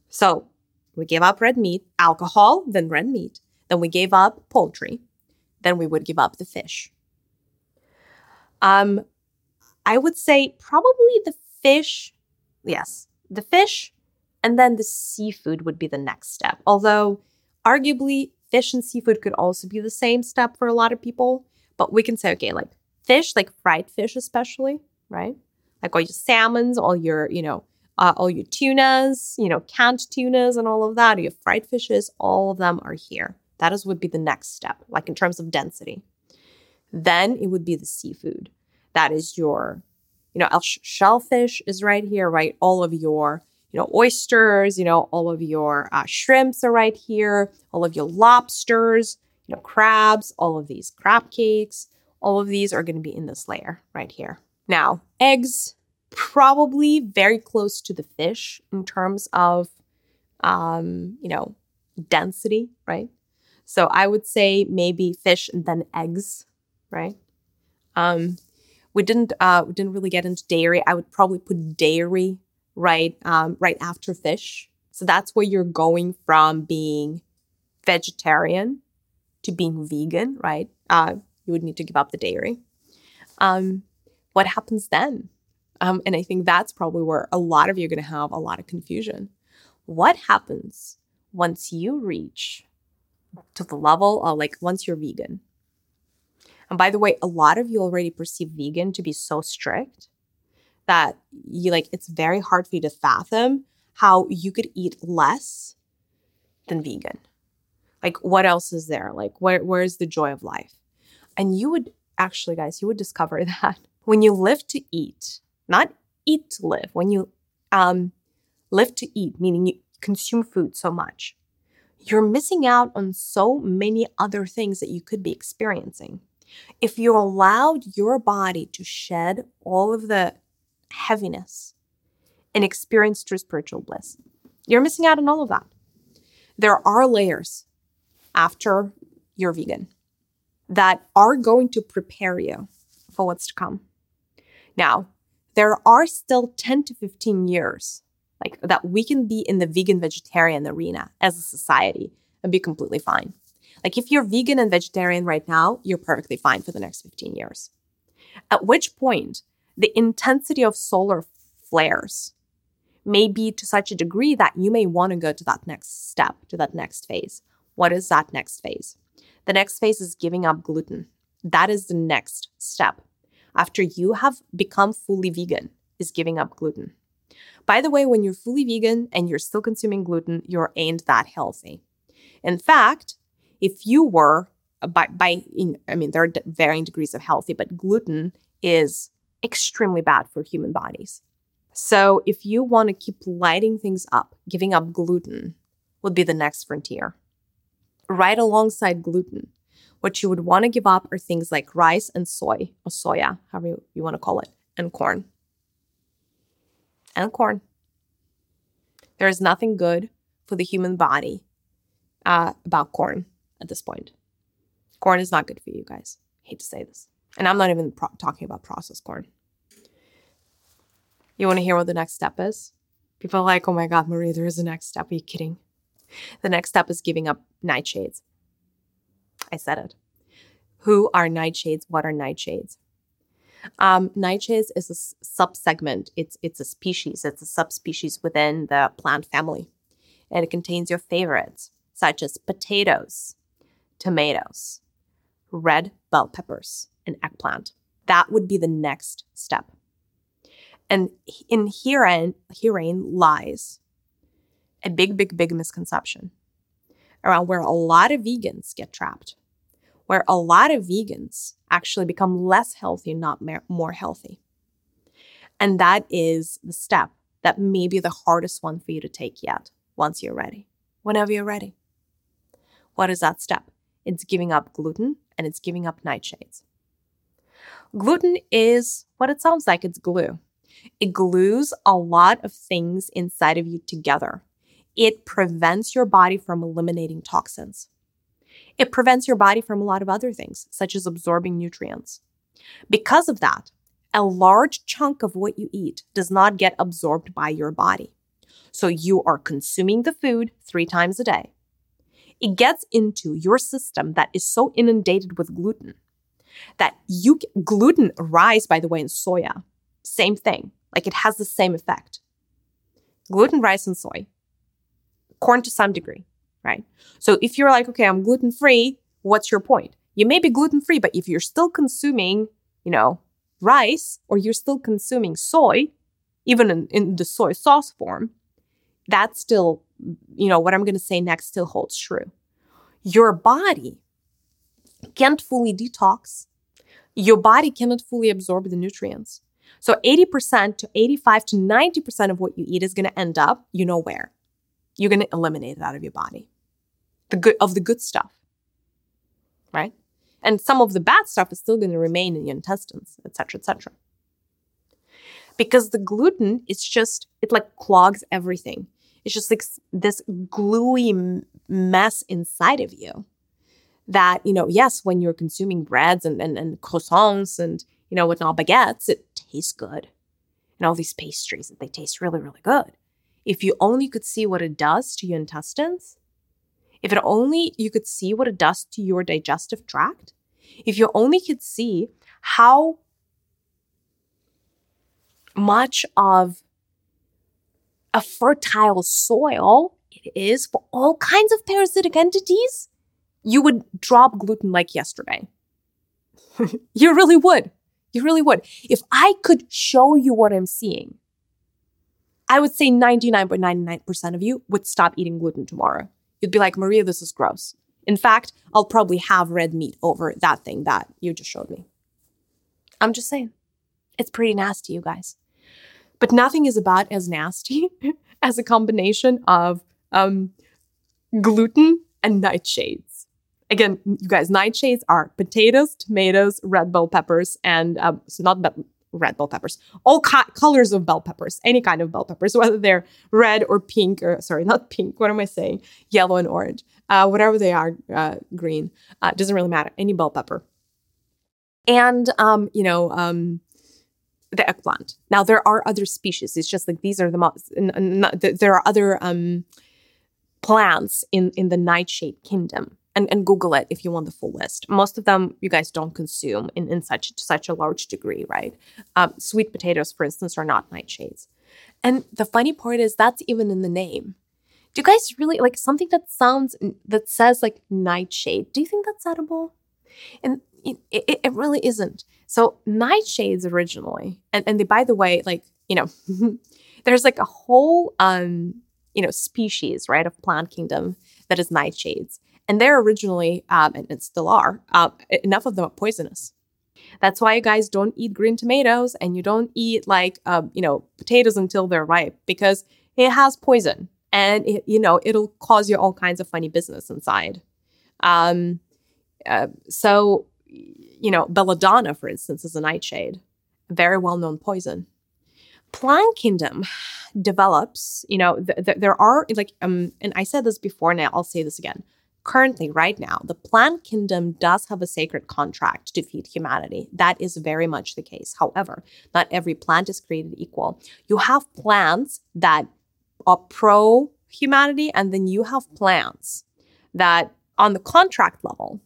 So we gave up red meat, alcohol, then red meat. Then we gave up poultry. Then we would give up the fish. Um, I would say probably the fish, yes, the fish, and then the seafood would be the next step. Although, arguably, fish and seafood could also be the same step for a lot of people. But we can say, okay, like fish, like fried fish, especially, right? Like all your salmons, all your, you know, uh, all your tunas, you know, canned tunas and all of that, your fried fishes, all of them are here. That is would be the next step, like in terms of density. Then it would be the seafood. That is your, you know, shellfish is right here, right? All of your, you know, oysters, you know, all of your uh, shrimps are right here, all of your lobsters, you know, crabs, all of these crab cakes, all of these are going to be in this layer right here. Now, eggs, probably very close to the fish in terms of, um, you know, density, right? So I would say maybe fish and then eggs, right? Um, we didn't uh, we didn't really get into dairy. I would probably put dairy right um, right after fish. So that's where you're going from being vegetarian to being vegan, right? Uh, you would need to give up the dairy. Um, what happens then? Um, and I think that's probably where a lot of you are going to have a lot of confusion. What happens once you reach to the level of like once you're vegan? And by the way, a lot of you already perceive vegan to be so strict that you like it's very hard for you to fathom how you could eat less than vegan. Like what else is there? Like where where's the joy of life? And you would actually guys, you would discover that when you live to eat, not eat to live, when you um live to eat, meaning you consume food so much, you're missing out on so many other things that you could be experiencing. If you allowed your body to shed all of the heaviness and experience true spiritual bliss, you're missing out on all of that. There are layers after you're vegan that are going to prepare you for what's to come. Now, there are still 10 to 15 years like that we can be in the vegan vegetarian arena as a society and be completely fine. Like if you're vegan and vegetarian right now, you're perfectly fine for the next 15 years. At which point, the intensity of solar flares may be to such a degree that you may want to go to that next step, to that next phase. What is that next phase? The next phase is giving up gluten. That is the next step. After you have become fully vegan, is giving up gluten. By the way, when you're fully vegan and you're still consuming gluten, you're ain't that healthy. In fact, if you were uh, by by in, I mean there are varying degrees of healthy, but gluten is extremely bad for human bodies. So if you want to keep lighting things up, giving up gluten would be the next frontier. Right alongside gluten, what you would want to give up are things like rice and soy, or soya, however you, want to call it, and corn. And corn. There is nothing good for the human body uh, about corn at this point. Corn is not good for you guys. I hate to say this. And I'm not even pro- talking about processed corn. You want to hear what the next step is? People are like, oh my God, Mariya, there is a next step. Are you kidding? The next step is giving up nightshades. I said it. Who are nightshades? What are nightshades? Um, nightshades is a subsegment. It's it's a species. It's a subspecies within the plant family, and it contains your favorites such as potatoes, tomatoes, red bell peppers, and eggplant. That would be the next step. And in herein, herein lies a big, big, big misconception around where a lot of vegans get trapped, where a lot of vegans actually become less healthy, not more healthy. And that is the step that may be the hardest one for you to take yet once you're ready, whenever you're ready. What is that step? It's giving up gluten and it's giving up nightshades. Gluten is what it sounds like it's glue. It glues a lot of things inside of you together. It prevents your body from eliminating toxins. It prevents your body from a lot of other things, such as absorbing nutrients. Because of that, a large chunk of what you eat does not get absorbed by your body. So you are consuming the food three times a day. It gets into your system that is so inundated with gluten that you gluten rise by the way in soya same thing like it has the same effect gluten rice and soy corn to some degree right so if you're like okay i'm gluten free what's your point you may be gluten free but if you're still consuming you know rice or you're still consuming soy even in, in the soy sauce form that's still you know what i'm going to say next still holds true your body can't fully detox your body cannot fully absorb the nutrients. So 80% to 85 to 90% of what you eat is going to end up, you know where. You're going to eliminate it out of your body. The good of the good stuff. Right? And some of the bad stuff is still going to remain in your intestines, etc., etc. Because the gluten, it's just it like clogs everything. It's just like this gluey mess inside of you that, you know, yes, when you're consuming breads and, and, and croissants and, you know, whatnot, baguettes, it tastes good. And all these pastries, they taste really, really good. If you only could see what it does to your intestines, if it only you could see what it does to your digestive tract, if you only could see how much of a fertile soil it is for all kinds of parasitic entities, you would drop gluten like yesterday. you really would. You really would. If I could show you what I'm seeing, I would say 99.99% of you would stop eating gluten tomorrow. You'd be like, Mariya, this is gross. In fact, I'll probably have red meat over that thing that you just showed me. I'm just saying. It's pretty nasty, you guys. But nothing is about as nasty as a combination of um, gluten and nightshades again, you guys, nightshades are potatoes, tomatoes, red bell peppers, and um, so not red bell peppers, all co- colors of bell peppers, any kind of bell peppers, whether they're red or pink, or sorry, not pink. What am I saying? Yellow and orange, uh, whatever they are, uh, green. Uh, doesn't really matter. Any bell pepper, and um, you know. Um, the eggplant. Now there are other species. It's just like these are the most. There are other um, plants in in the nightshade kingdom and, and Google it if you want the full list. Most of them you guys don't consume in, in such such a large degree, right? Um, sweet potatoes, for instance, are not nightshades. And the funny part is that's even in the name. Do you guys really like something that sounds that says like nightshade? Do you think that's edible? And it, it, it really isn't. So nightshades originally, and, and they by the way, like, you know, there's like a whole um, you know, species, right, of plant kingdom that is nightshades. And they're originally, um, and still are, uh, enough of them are poisonous. That's why you guys don't eat green tomatoes and you don't eat like, uh, you know, potatoes until they're ripe because it has poison and it, you know it'll cause you all kinds of funny business inside. Um, uh, so, you know, belladonna, for instance, is a nightshade, a very well-known poison. Plant kingdom develops, you know, th- th- there are like, um, and I said this before, and I'll say this again currently, right now, the plant kingdom does have a sacred contract to feed humanity. That is very much the case. However, not every plant is created equal. You have plants that are pro humanity, and then you have plants that, on the contract level,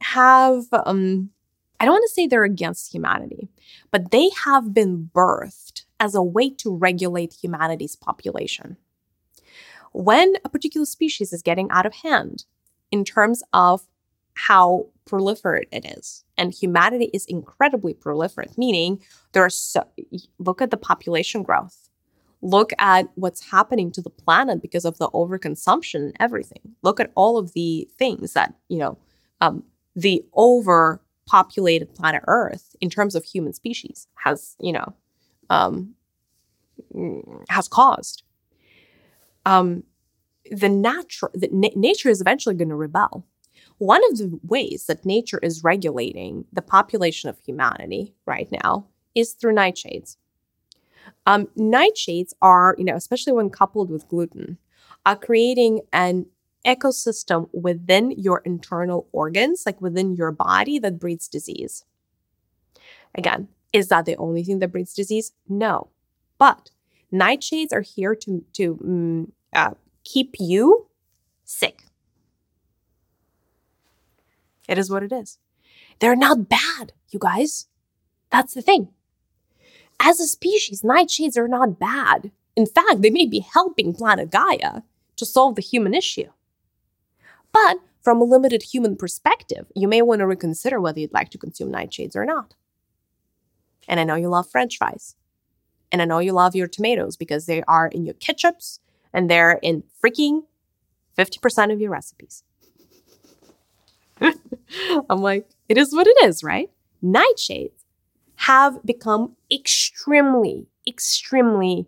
have, um, I don't want to say they're against humanity, but they have been birthed as a way to regulate humanity's population when a particular species is getting out of hand, in terms of how proliferate it is. And humanity is incredibly proliferate, meaning there are so look at the population growth. Look at what's happening to the planet because of the overconsumption and everything. Look at all of the things that, you know, um, the overpopulated planet Earth in terms of human species has, you know, um, has caused. Um, the natural the na- nature is eventually going to rebel. One of the ways that nature is regulating the population of humanity right now is through nightshades. Um, nightshades are, you know, especially when coupled with gluten, are creating an ecosystem within your internal organs, like within your body, that breeds disease. Again, is that the only thing that breeds disease? No. But nightshades are here to, to um, uh, keep you sick. It is what it is. They're not bad, you guys. That's the thing. As a species, nightshades are not bad. In fact, they may be helping planet Gaia to solve the human issue. But from a limited human perspective, you may want to reconsider whether you'd like to consume nightshades or not. And I know you love french fries. And I know you love your tomatoes because they are in your ketchups and they're in freaking 50% of your recipes. I'm like, it is what it is, right? Nightshades have become extremely, extremely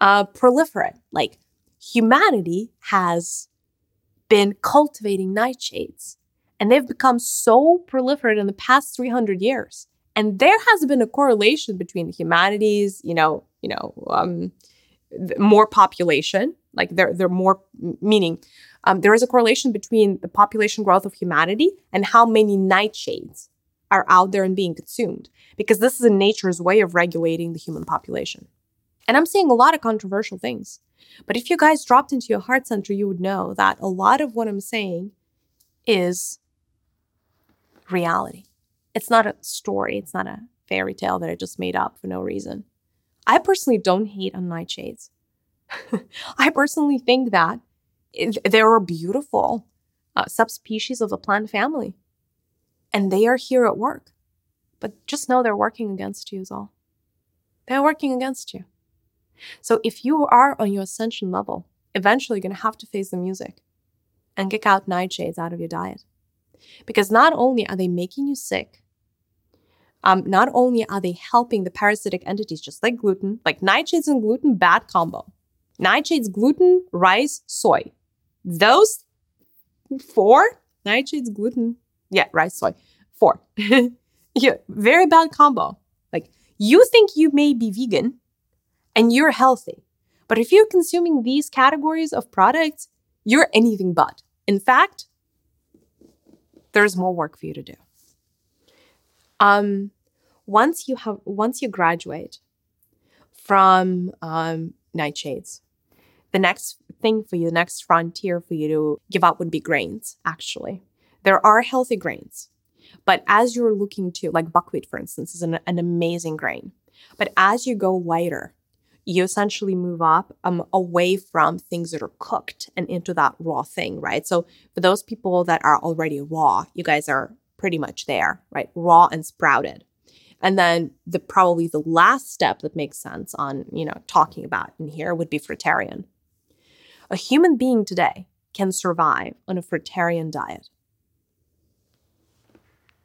uh, proliferate. Like humanity has been cultivating nightshades and they've become so proliferate in the past 300 years. And there has been a correlation between humanities, you know, you know, um, more population, like they're, they're more, meaning um, there is a correlation between the population growth of humanity and how many nightshades are out there and being consumed, because this is nature's way of regulating the human population. And I'm saying a lot of controversial things. But if you guys dropped into your heart center, you would know that a lot of what I'm saying is reality. It's not a story, it's not a fairy tale that I just made up for no reason. I personally don't hate on nightshades. I personally think that they're a beautiful uh, subspecies of the plant family. And they are here at work. But just know they're working against you, is all. They're working against you. So if you are on your ascension level, eventually you're going to have to face the music and kick out nightshades out of your diet. Because not only are they making you sick, um, not only are they helping the parasitic entities, just like gluten, like nightshades and gluten, bad combo. Nightshades, gluten, rice, soy. Those four, nightshades, gluten, yeah, rice, soy, four. yeah, very bad combo. Like you think you may be vegan, and you're healthy. But if you're consuming these categories of products, you're anything but. In fact, there's more work for you to do. Um, once you have once you graduate from um, nightshades, the next thing for you, the next frontier for you to give up would be grains. Actually, there are healthy grains, but as you're looking to, like buckwheat, for instance, is an, an amazing grain. But as you go lighter you essentially move up um, away from things that are cooked and into that raw thing, right? So for those people that are already raw, you guys are pretty much there, right? Raw and sprouted. And then the probably the last step that makes sense on, you know, talking about in here would be fruitarian. A human being today can survive on a fruitarian diet.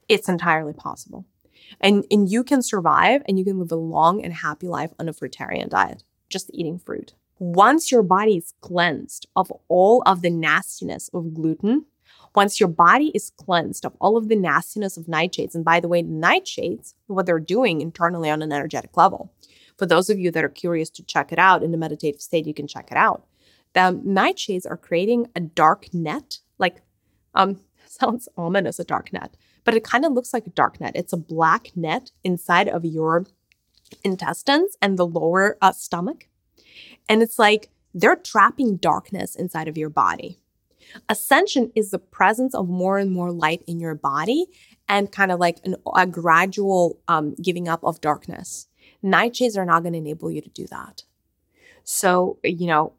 It's entirely possible. And, and you can survive and you can live a long and happy life on a fruitarian diet, just eating fruit. Once your body is cleansed of all of the nastiness of gluten, once your body is cleansed of all of the nastiness of nightshades, and by the way, nightshades, what they're doing internally on an energetic level. For those of you that are curious to check it out in the meditative state, you can check it out. The nightshades are creating a dark net, like um, sounds ominous, a dark net but it kind of looks like a dark net. It's a black net inside of your intestines and the lower uh, stomach. And it's like they're trapping darkness inside of your body. Ascension is the presence of more and more light in your body and kind of like an, a gradual um, giving up of darkness. Nightshades are not going to enable you to do that. So, you know,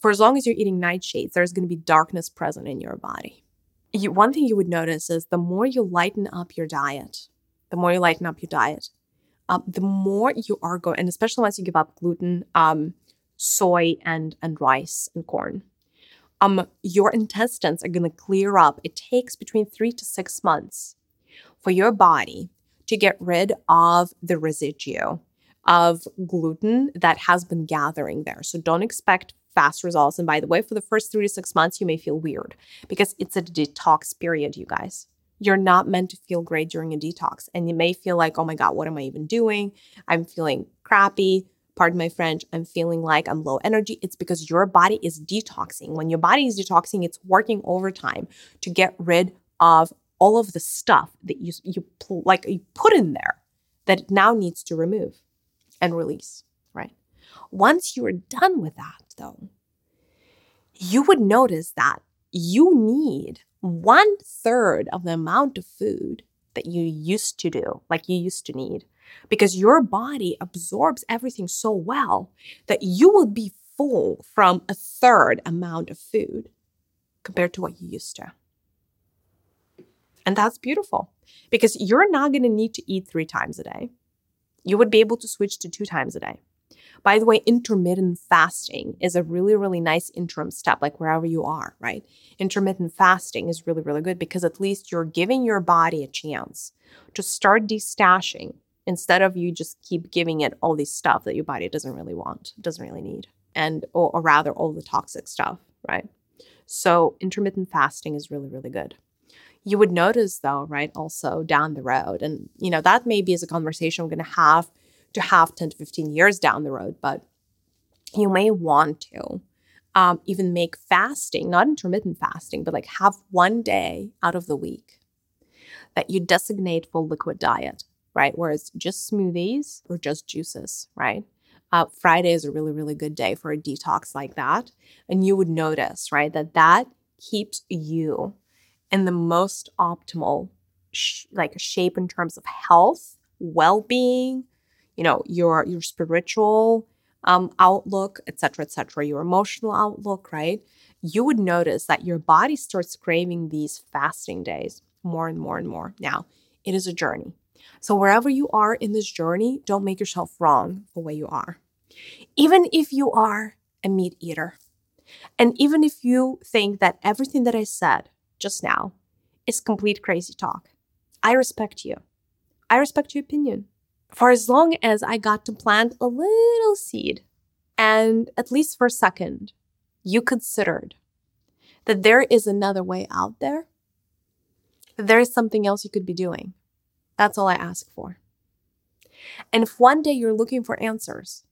for as long as you're eating nightshades, there's going to be darkness present in your body you, one thing you would notice is the more you lighten up your diet, the more you lighten up your diet, um, the more you are going, and especially once you give up gluten, um, soy, and and rice and corn, um, your intestines are going to clear up. It takes between three to six months for your body to get rid of the residue of gluten that has been gathering there. So don't expect fast results. And by the way, for the first three to six months, you may feel weird because it's a detox period, you guys. You're not meant to feel great during a detox. And you may feel like, oh my God, what am I even doing? I'm feeling crappy. Pardon my French, I'm feeling like I'm low energy, it's because your body is detoxing. When your body is detoxing, it's working overtime to get rid of all of the stuff that you you like you put in there that it now needs to remove and release, right? Once you're done with that, though, you would notice that you need one third of the amount of food that you used to do, like you used to need, because your body absorbs everything so well that you will be full from a third amount of food compared to what you used to. And that's beautiful because you're not going to need to eat three times a day. You would be able to switch to two times a day. By the way, intermittent fasting is a really, really nice interim step, like wherever you are, right? Intermittent fasting is really, really good because at least you're giving your body a chance to start destashing instead of you just keep giving it all this stuff that your body doesn't really want, doesn't really need, and or, or rather all the toxic stuff, right? So intermittent fasting is really, really good you would notice though right also down the road and you know that maybe is a conversation we're to have to have 10 to 15 years down the road, but you may want to um, even make fasting, not intermittent fasting, but like have one day out of the week that you designate for liquid diet, right? Where it's just smoothies or just juices, right? Uh, Friday is a really, really good day for a detox like that. And you would notice, right, that that keeps you in the most optimal sh- like shape in terms of health, well-being, you know your your spiritual um, outlook etc etc your emotional outlook right you would notice that your body starts craving these fasting days more and more and more now it is a journey so wherever you are in this journey don't make yourself wrong for way you are. Even if you are a meat eater and even if you think that everything that i said just now is complete crazy talk i respect you. I respect your opinion. For as long as I got to plant a little seed, and at least for a second, you considered that there is another way out there, that there is something else you could be doing. That's all I ask for. And if one day you're looking for answers,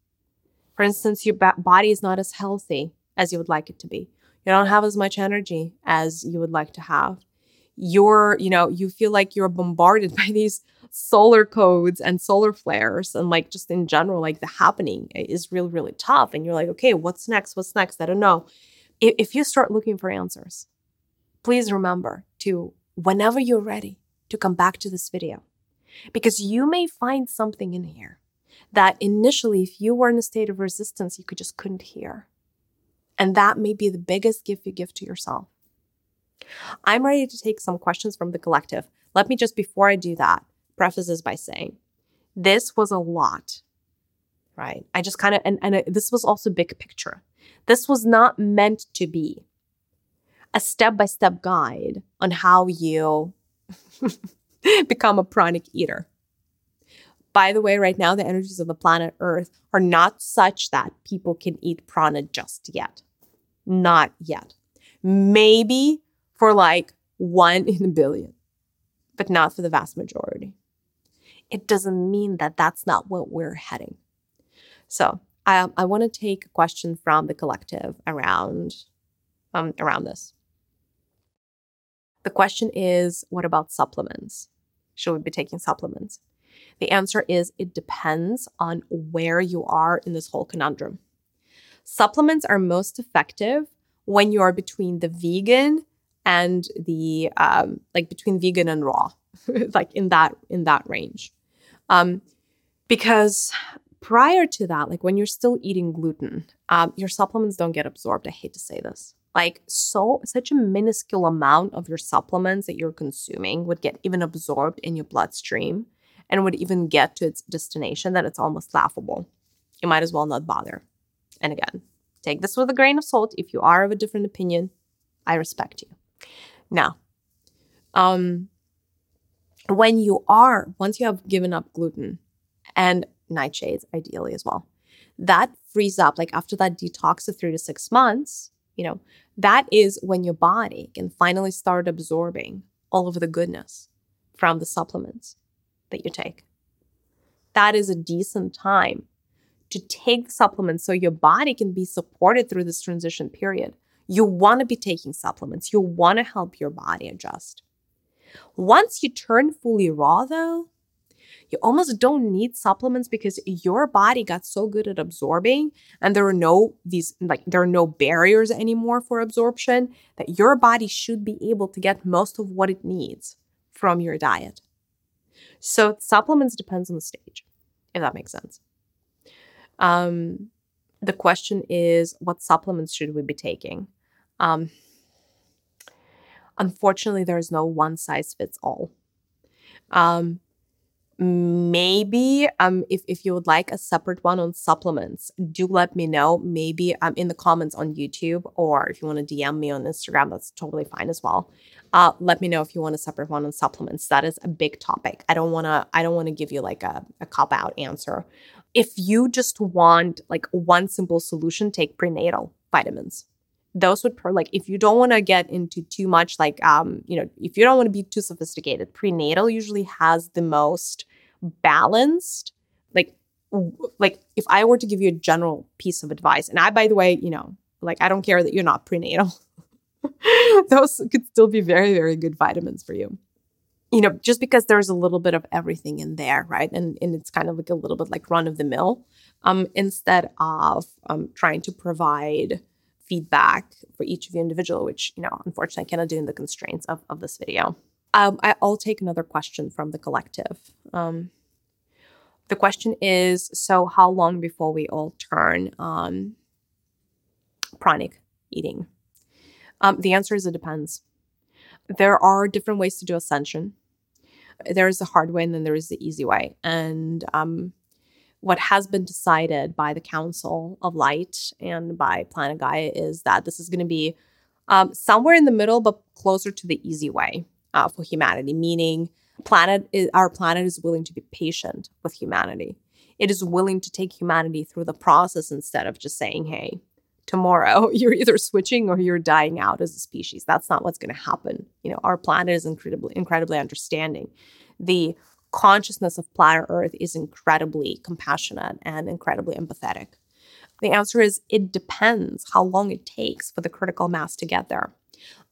for instance, your body is not as healthy as you would like it to be, you don't have as much energy as you would like to have, you're, you know, you feel like you're bombarded by these solar codes and solar flares and like just in general like the happening is really really tough. And you're like okay what's next? What's next? I don't know. If, if you start looking for answers please remember to whenever you're ready to come back to this video because you may find something in here that initially if you were in a state of resistance you could just couldn't hear and that may be the biggest gift you give to yourself i'm ready to take some questions from the collective let me just before i do that preface prefaces by saying, this was a lot, right? I just kind of, and, and this was also big picture. This was not meant to be a step by step guide on how you become a pranic eater. By the way, right now, the energies of the planet Earth are not such that people can eat prana just yet. Not yet. Maybe for like one in a billion, but not for the vast majority it doesn't mean that that's not what we're heading. So I, I want to take a question from the collective around um, around this. The question is, what about supplements? Should we be taking supplements? The answer is it depends on where you are in this whole conundrum. Supplements are most effective when you are between the vegan and the um, like between vegan and raw, like in that in that range. Um, because prior to that, like when you're still eating gluten, um, your supplements don't get absorbed. I hate to say this. Like so such a minuscule amount of your supplements that you're consuming would get even absorbed in your bloodstream and would even get to its destination that it's almost laughable. You might as well not bother. And again, take this with a grain of salt. If you are of a different opinion, I respect you. Now, um, when you are, once you have given up gluten and nightshades, ideally as well, that frees up, like after that detox of three to six months, you know, that is when your body can finally start absorbing all of the goodness from the supplements that you take. That is a decent time to take supplements so your body can be supported through this transition period. You want to be taking supplements. You want to help your body adjust. Once you turn fully raw, though, you almost don't need supplements because your body got so good at absorbing and there are no these like there are no barriers anymore for absorption that your body should be able to get most of what it needs from your diet. So supplements depends on the stage, if that makes sense. Um, the question is, what supplements should we be taking? Um, unfortunately, there is no one size fits all. Um, maybe um if, if you would like a separate one on supplements do let me know. Maybe um in the comments on youtube or if you want to dm me on instagram that's totally fine as well. Uh let me know if you want a separate one on supplements. That is a big topic. I don't want to i don't want to give you like a, a cop out answer. If you just want like one simple solution take prenatal vitamins those would per like if you don't want to get into too much like um you know if you don't want to be too sophisticated prenatal usually has the most balanced like like if i were to give you a general piece of advice and i by the way you know like i don't care that you're not prenatal. Those could still be very very good vitamins for you. You know just because there's a little bit of everything in there right? And and it's kind of like a little bit like run of the mill um instead of um trying to provide feedback for each of you individual, which, you know, unfortunately I cannot do in the constraints of, of this video. Um, I, will take another question from the collective. Um, the question is, so how long before we all turn um, pranic eating? Um, the answer is it depends. There are different ways to do ascension. There is the hard way and then there is the easy way. And um, what has been decided by the Council of Light and by Planet Gaia is that this is going to be um, somewhere in the middle, but closer to the easy way uh, for humanity. Meaning, planet is, our planet is willing to be patient with humanity. It is willing to take humanity through the process instead of just saying, "Hey, tomorrow you're either switching or you're dying out as a species." That's not what's going to happen. You know, our planet is incredibly, incredibly understanding. The consciousness of planet Earth is incredibly compassionate and incredibly empathetic? The answer is it depends how long it takes for the critical mass to get there.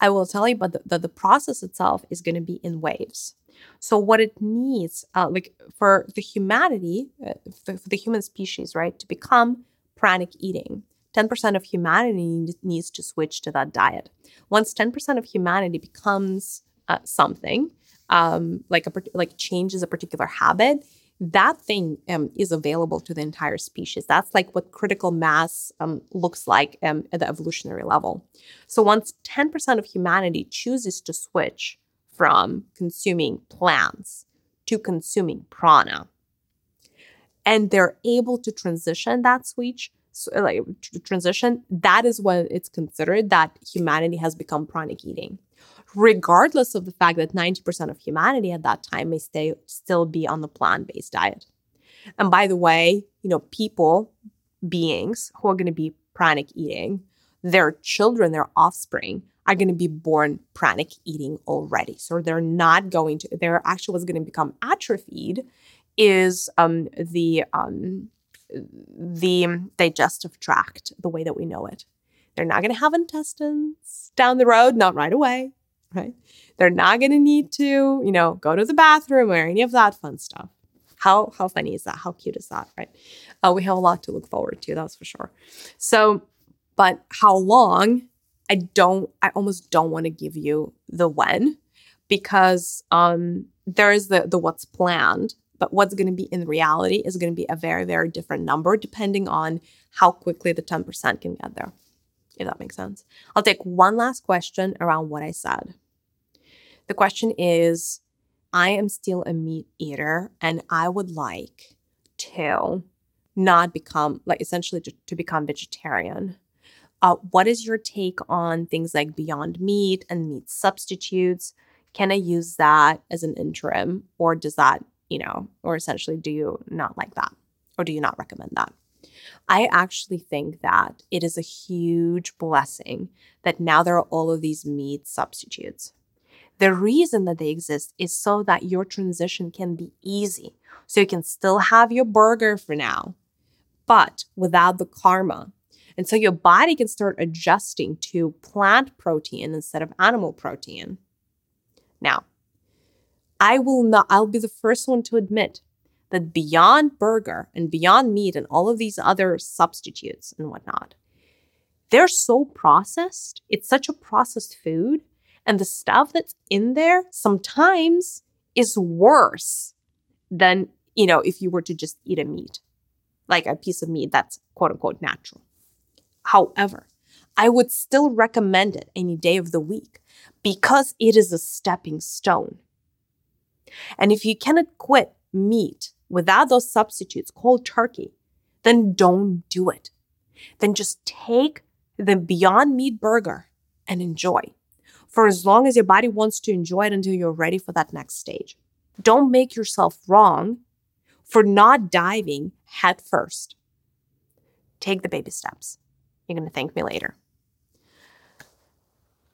I will tell you, but the, the, the process itself is going to be in waves. So what it needs, uh, like for the humanity, uh, for, for, the human species, right, to become pranic eating, 10% of humanity needs to switch to that diet. Once 10% of humanity becomes uh, something, um, like a like changes a particular habit, that thing um, is available to the entire species. That's like what critical mass um, looks like um, at the evolutionary level. So once 10% of humanity chooses to switch from consuming plants to consuming prana, and they're able to transition that switch, so, like transition, that is when it's considered that humanity has become pranic eating regardless of the fact that 90% of humanity at that time may stay still be on the plant-based diet. And by the way, you know, people, beings who are going to be pranic eating, their children, their offspring are going to be born pranic eating already. So they're not going to, they're actually going to become atrophied is um, the um, the digestive tract, the way that we know it. They're not going to have intestines down the road, not right away right? They're not going to need to, you know, go to the bathroom or any of that fun stuff. How how funny is that? How cute is that, right? Uh, we have a lot to look forward to, that's for sure. So, but how long? I don't. I almost don't want to give you the when because um, there is the the what's planned, but what's going to be in reality is going to be a very very different number depending on how quickly the ten percent can get there. If that makes sense. I'll take one last question around what I said. The question is I am still a meat eater and I would like to not become, like, essentially to, to become vegetarian. Uh, what is your take on things like Beyond Meat and meat substitutes? Can I use that as an interim, or does that, you know, or essentially do you not like that, or do you not recommend that? I actually think that it is a huge blessing that now there are all of these meat substitutes. The reason that they exist is so that your transition can be easy. So you can still have your burger for now, but without the karma. And so your body can start adjusting to plant protein instead of animal protein. Now, I will not, I'll be the first one to admit that beyond burger and beyond meat and all of these other substitutes and whatnot, they're so processed. It's such a processed food. And the stuff that's in there sometimes is worse than, you know, if you were to just eat a meat, like a piece of meat that's quote unquote natural. However, I would still recommend it any day of the week because it is a stepping stone. And if you cannot quit meat without those substitutes, cold turkey, then don't do it. Then just take the Beyond Meat burger and enjoy for as long as your body wants to enjoy it until you're ready for that next stage. Don't make yourself wrong for not diving head first. Take the baby steps. You're going to thank me later.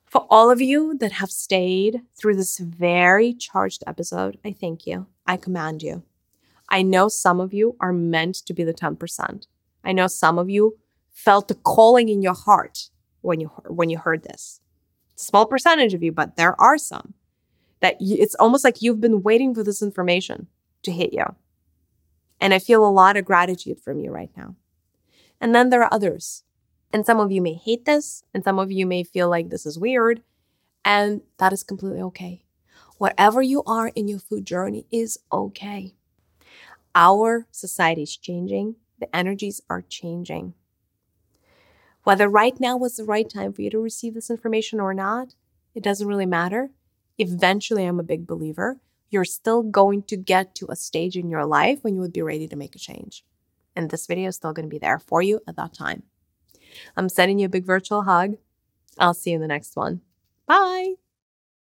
For all of you that have stayed through this very charged episode, I thank you. I command you. I know some of you are meant to be the 10%. I know some of you felt the calling in your heart when you when you heard this. Small percentage of you, but there are some that it's almost like you've been waiting for this information to hit you. And I feel a lot of gratitude from you right now. And then there are others and some of you may hate this, and some of you may feel like this is weird, and that is completely okay. Whatever you are in your food journey is okay. Our society is changing, the energies are changing. Whether right now was the right time for you to receive this information or not, it doesn't really matter. Eventually, I'm a big believer, you're still going to get to a stage in your life when you would be ready to make a change. And this video is still going to be there for you at that time. I'm sending you a big virtual hug. I'll see you in the next one. Bye.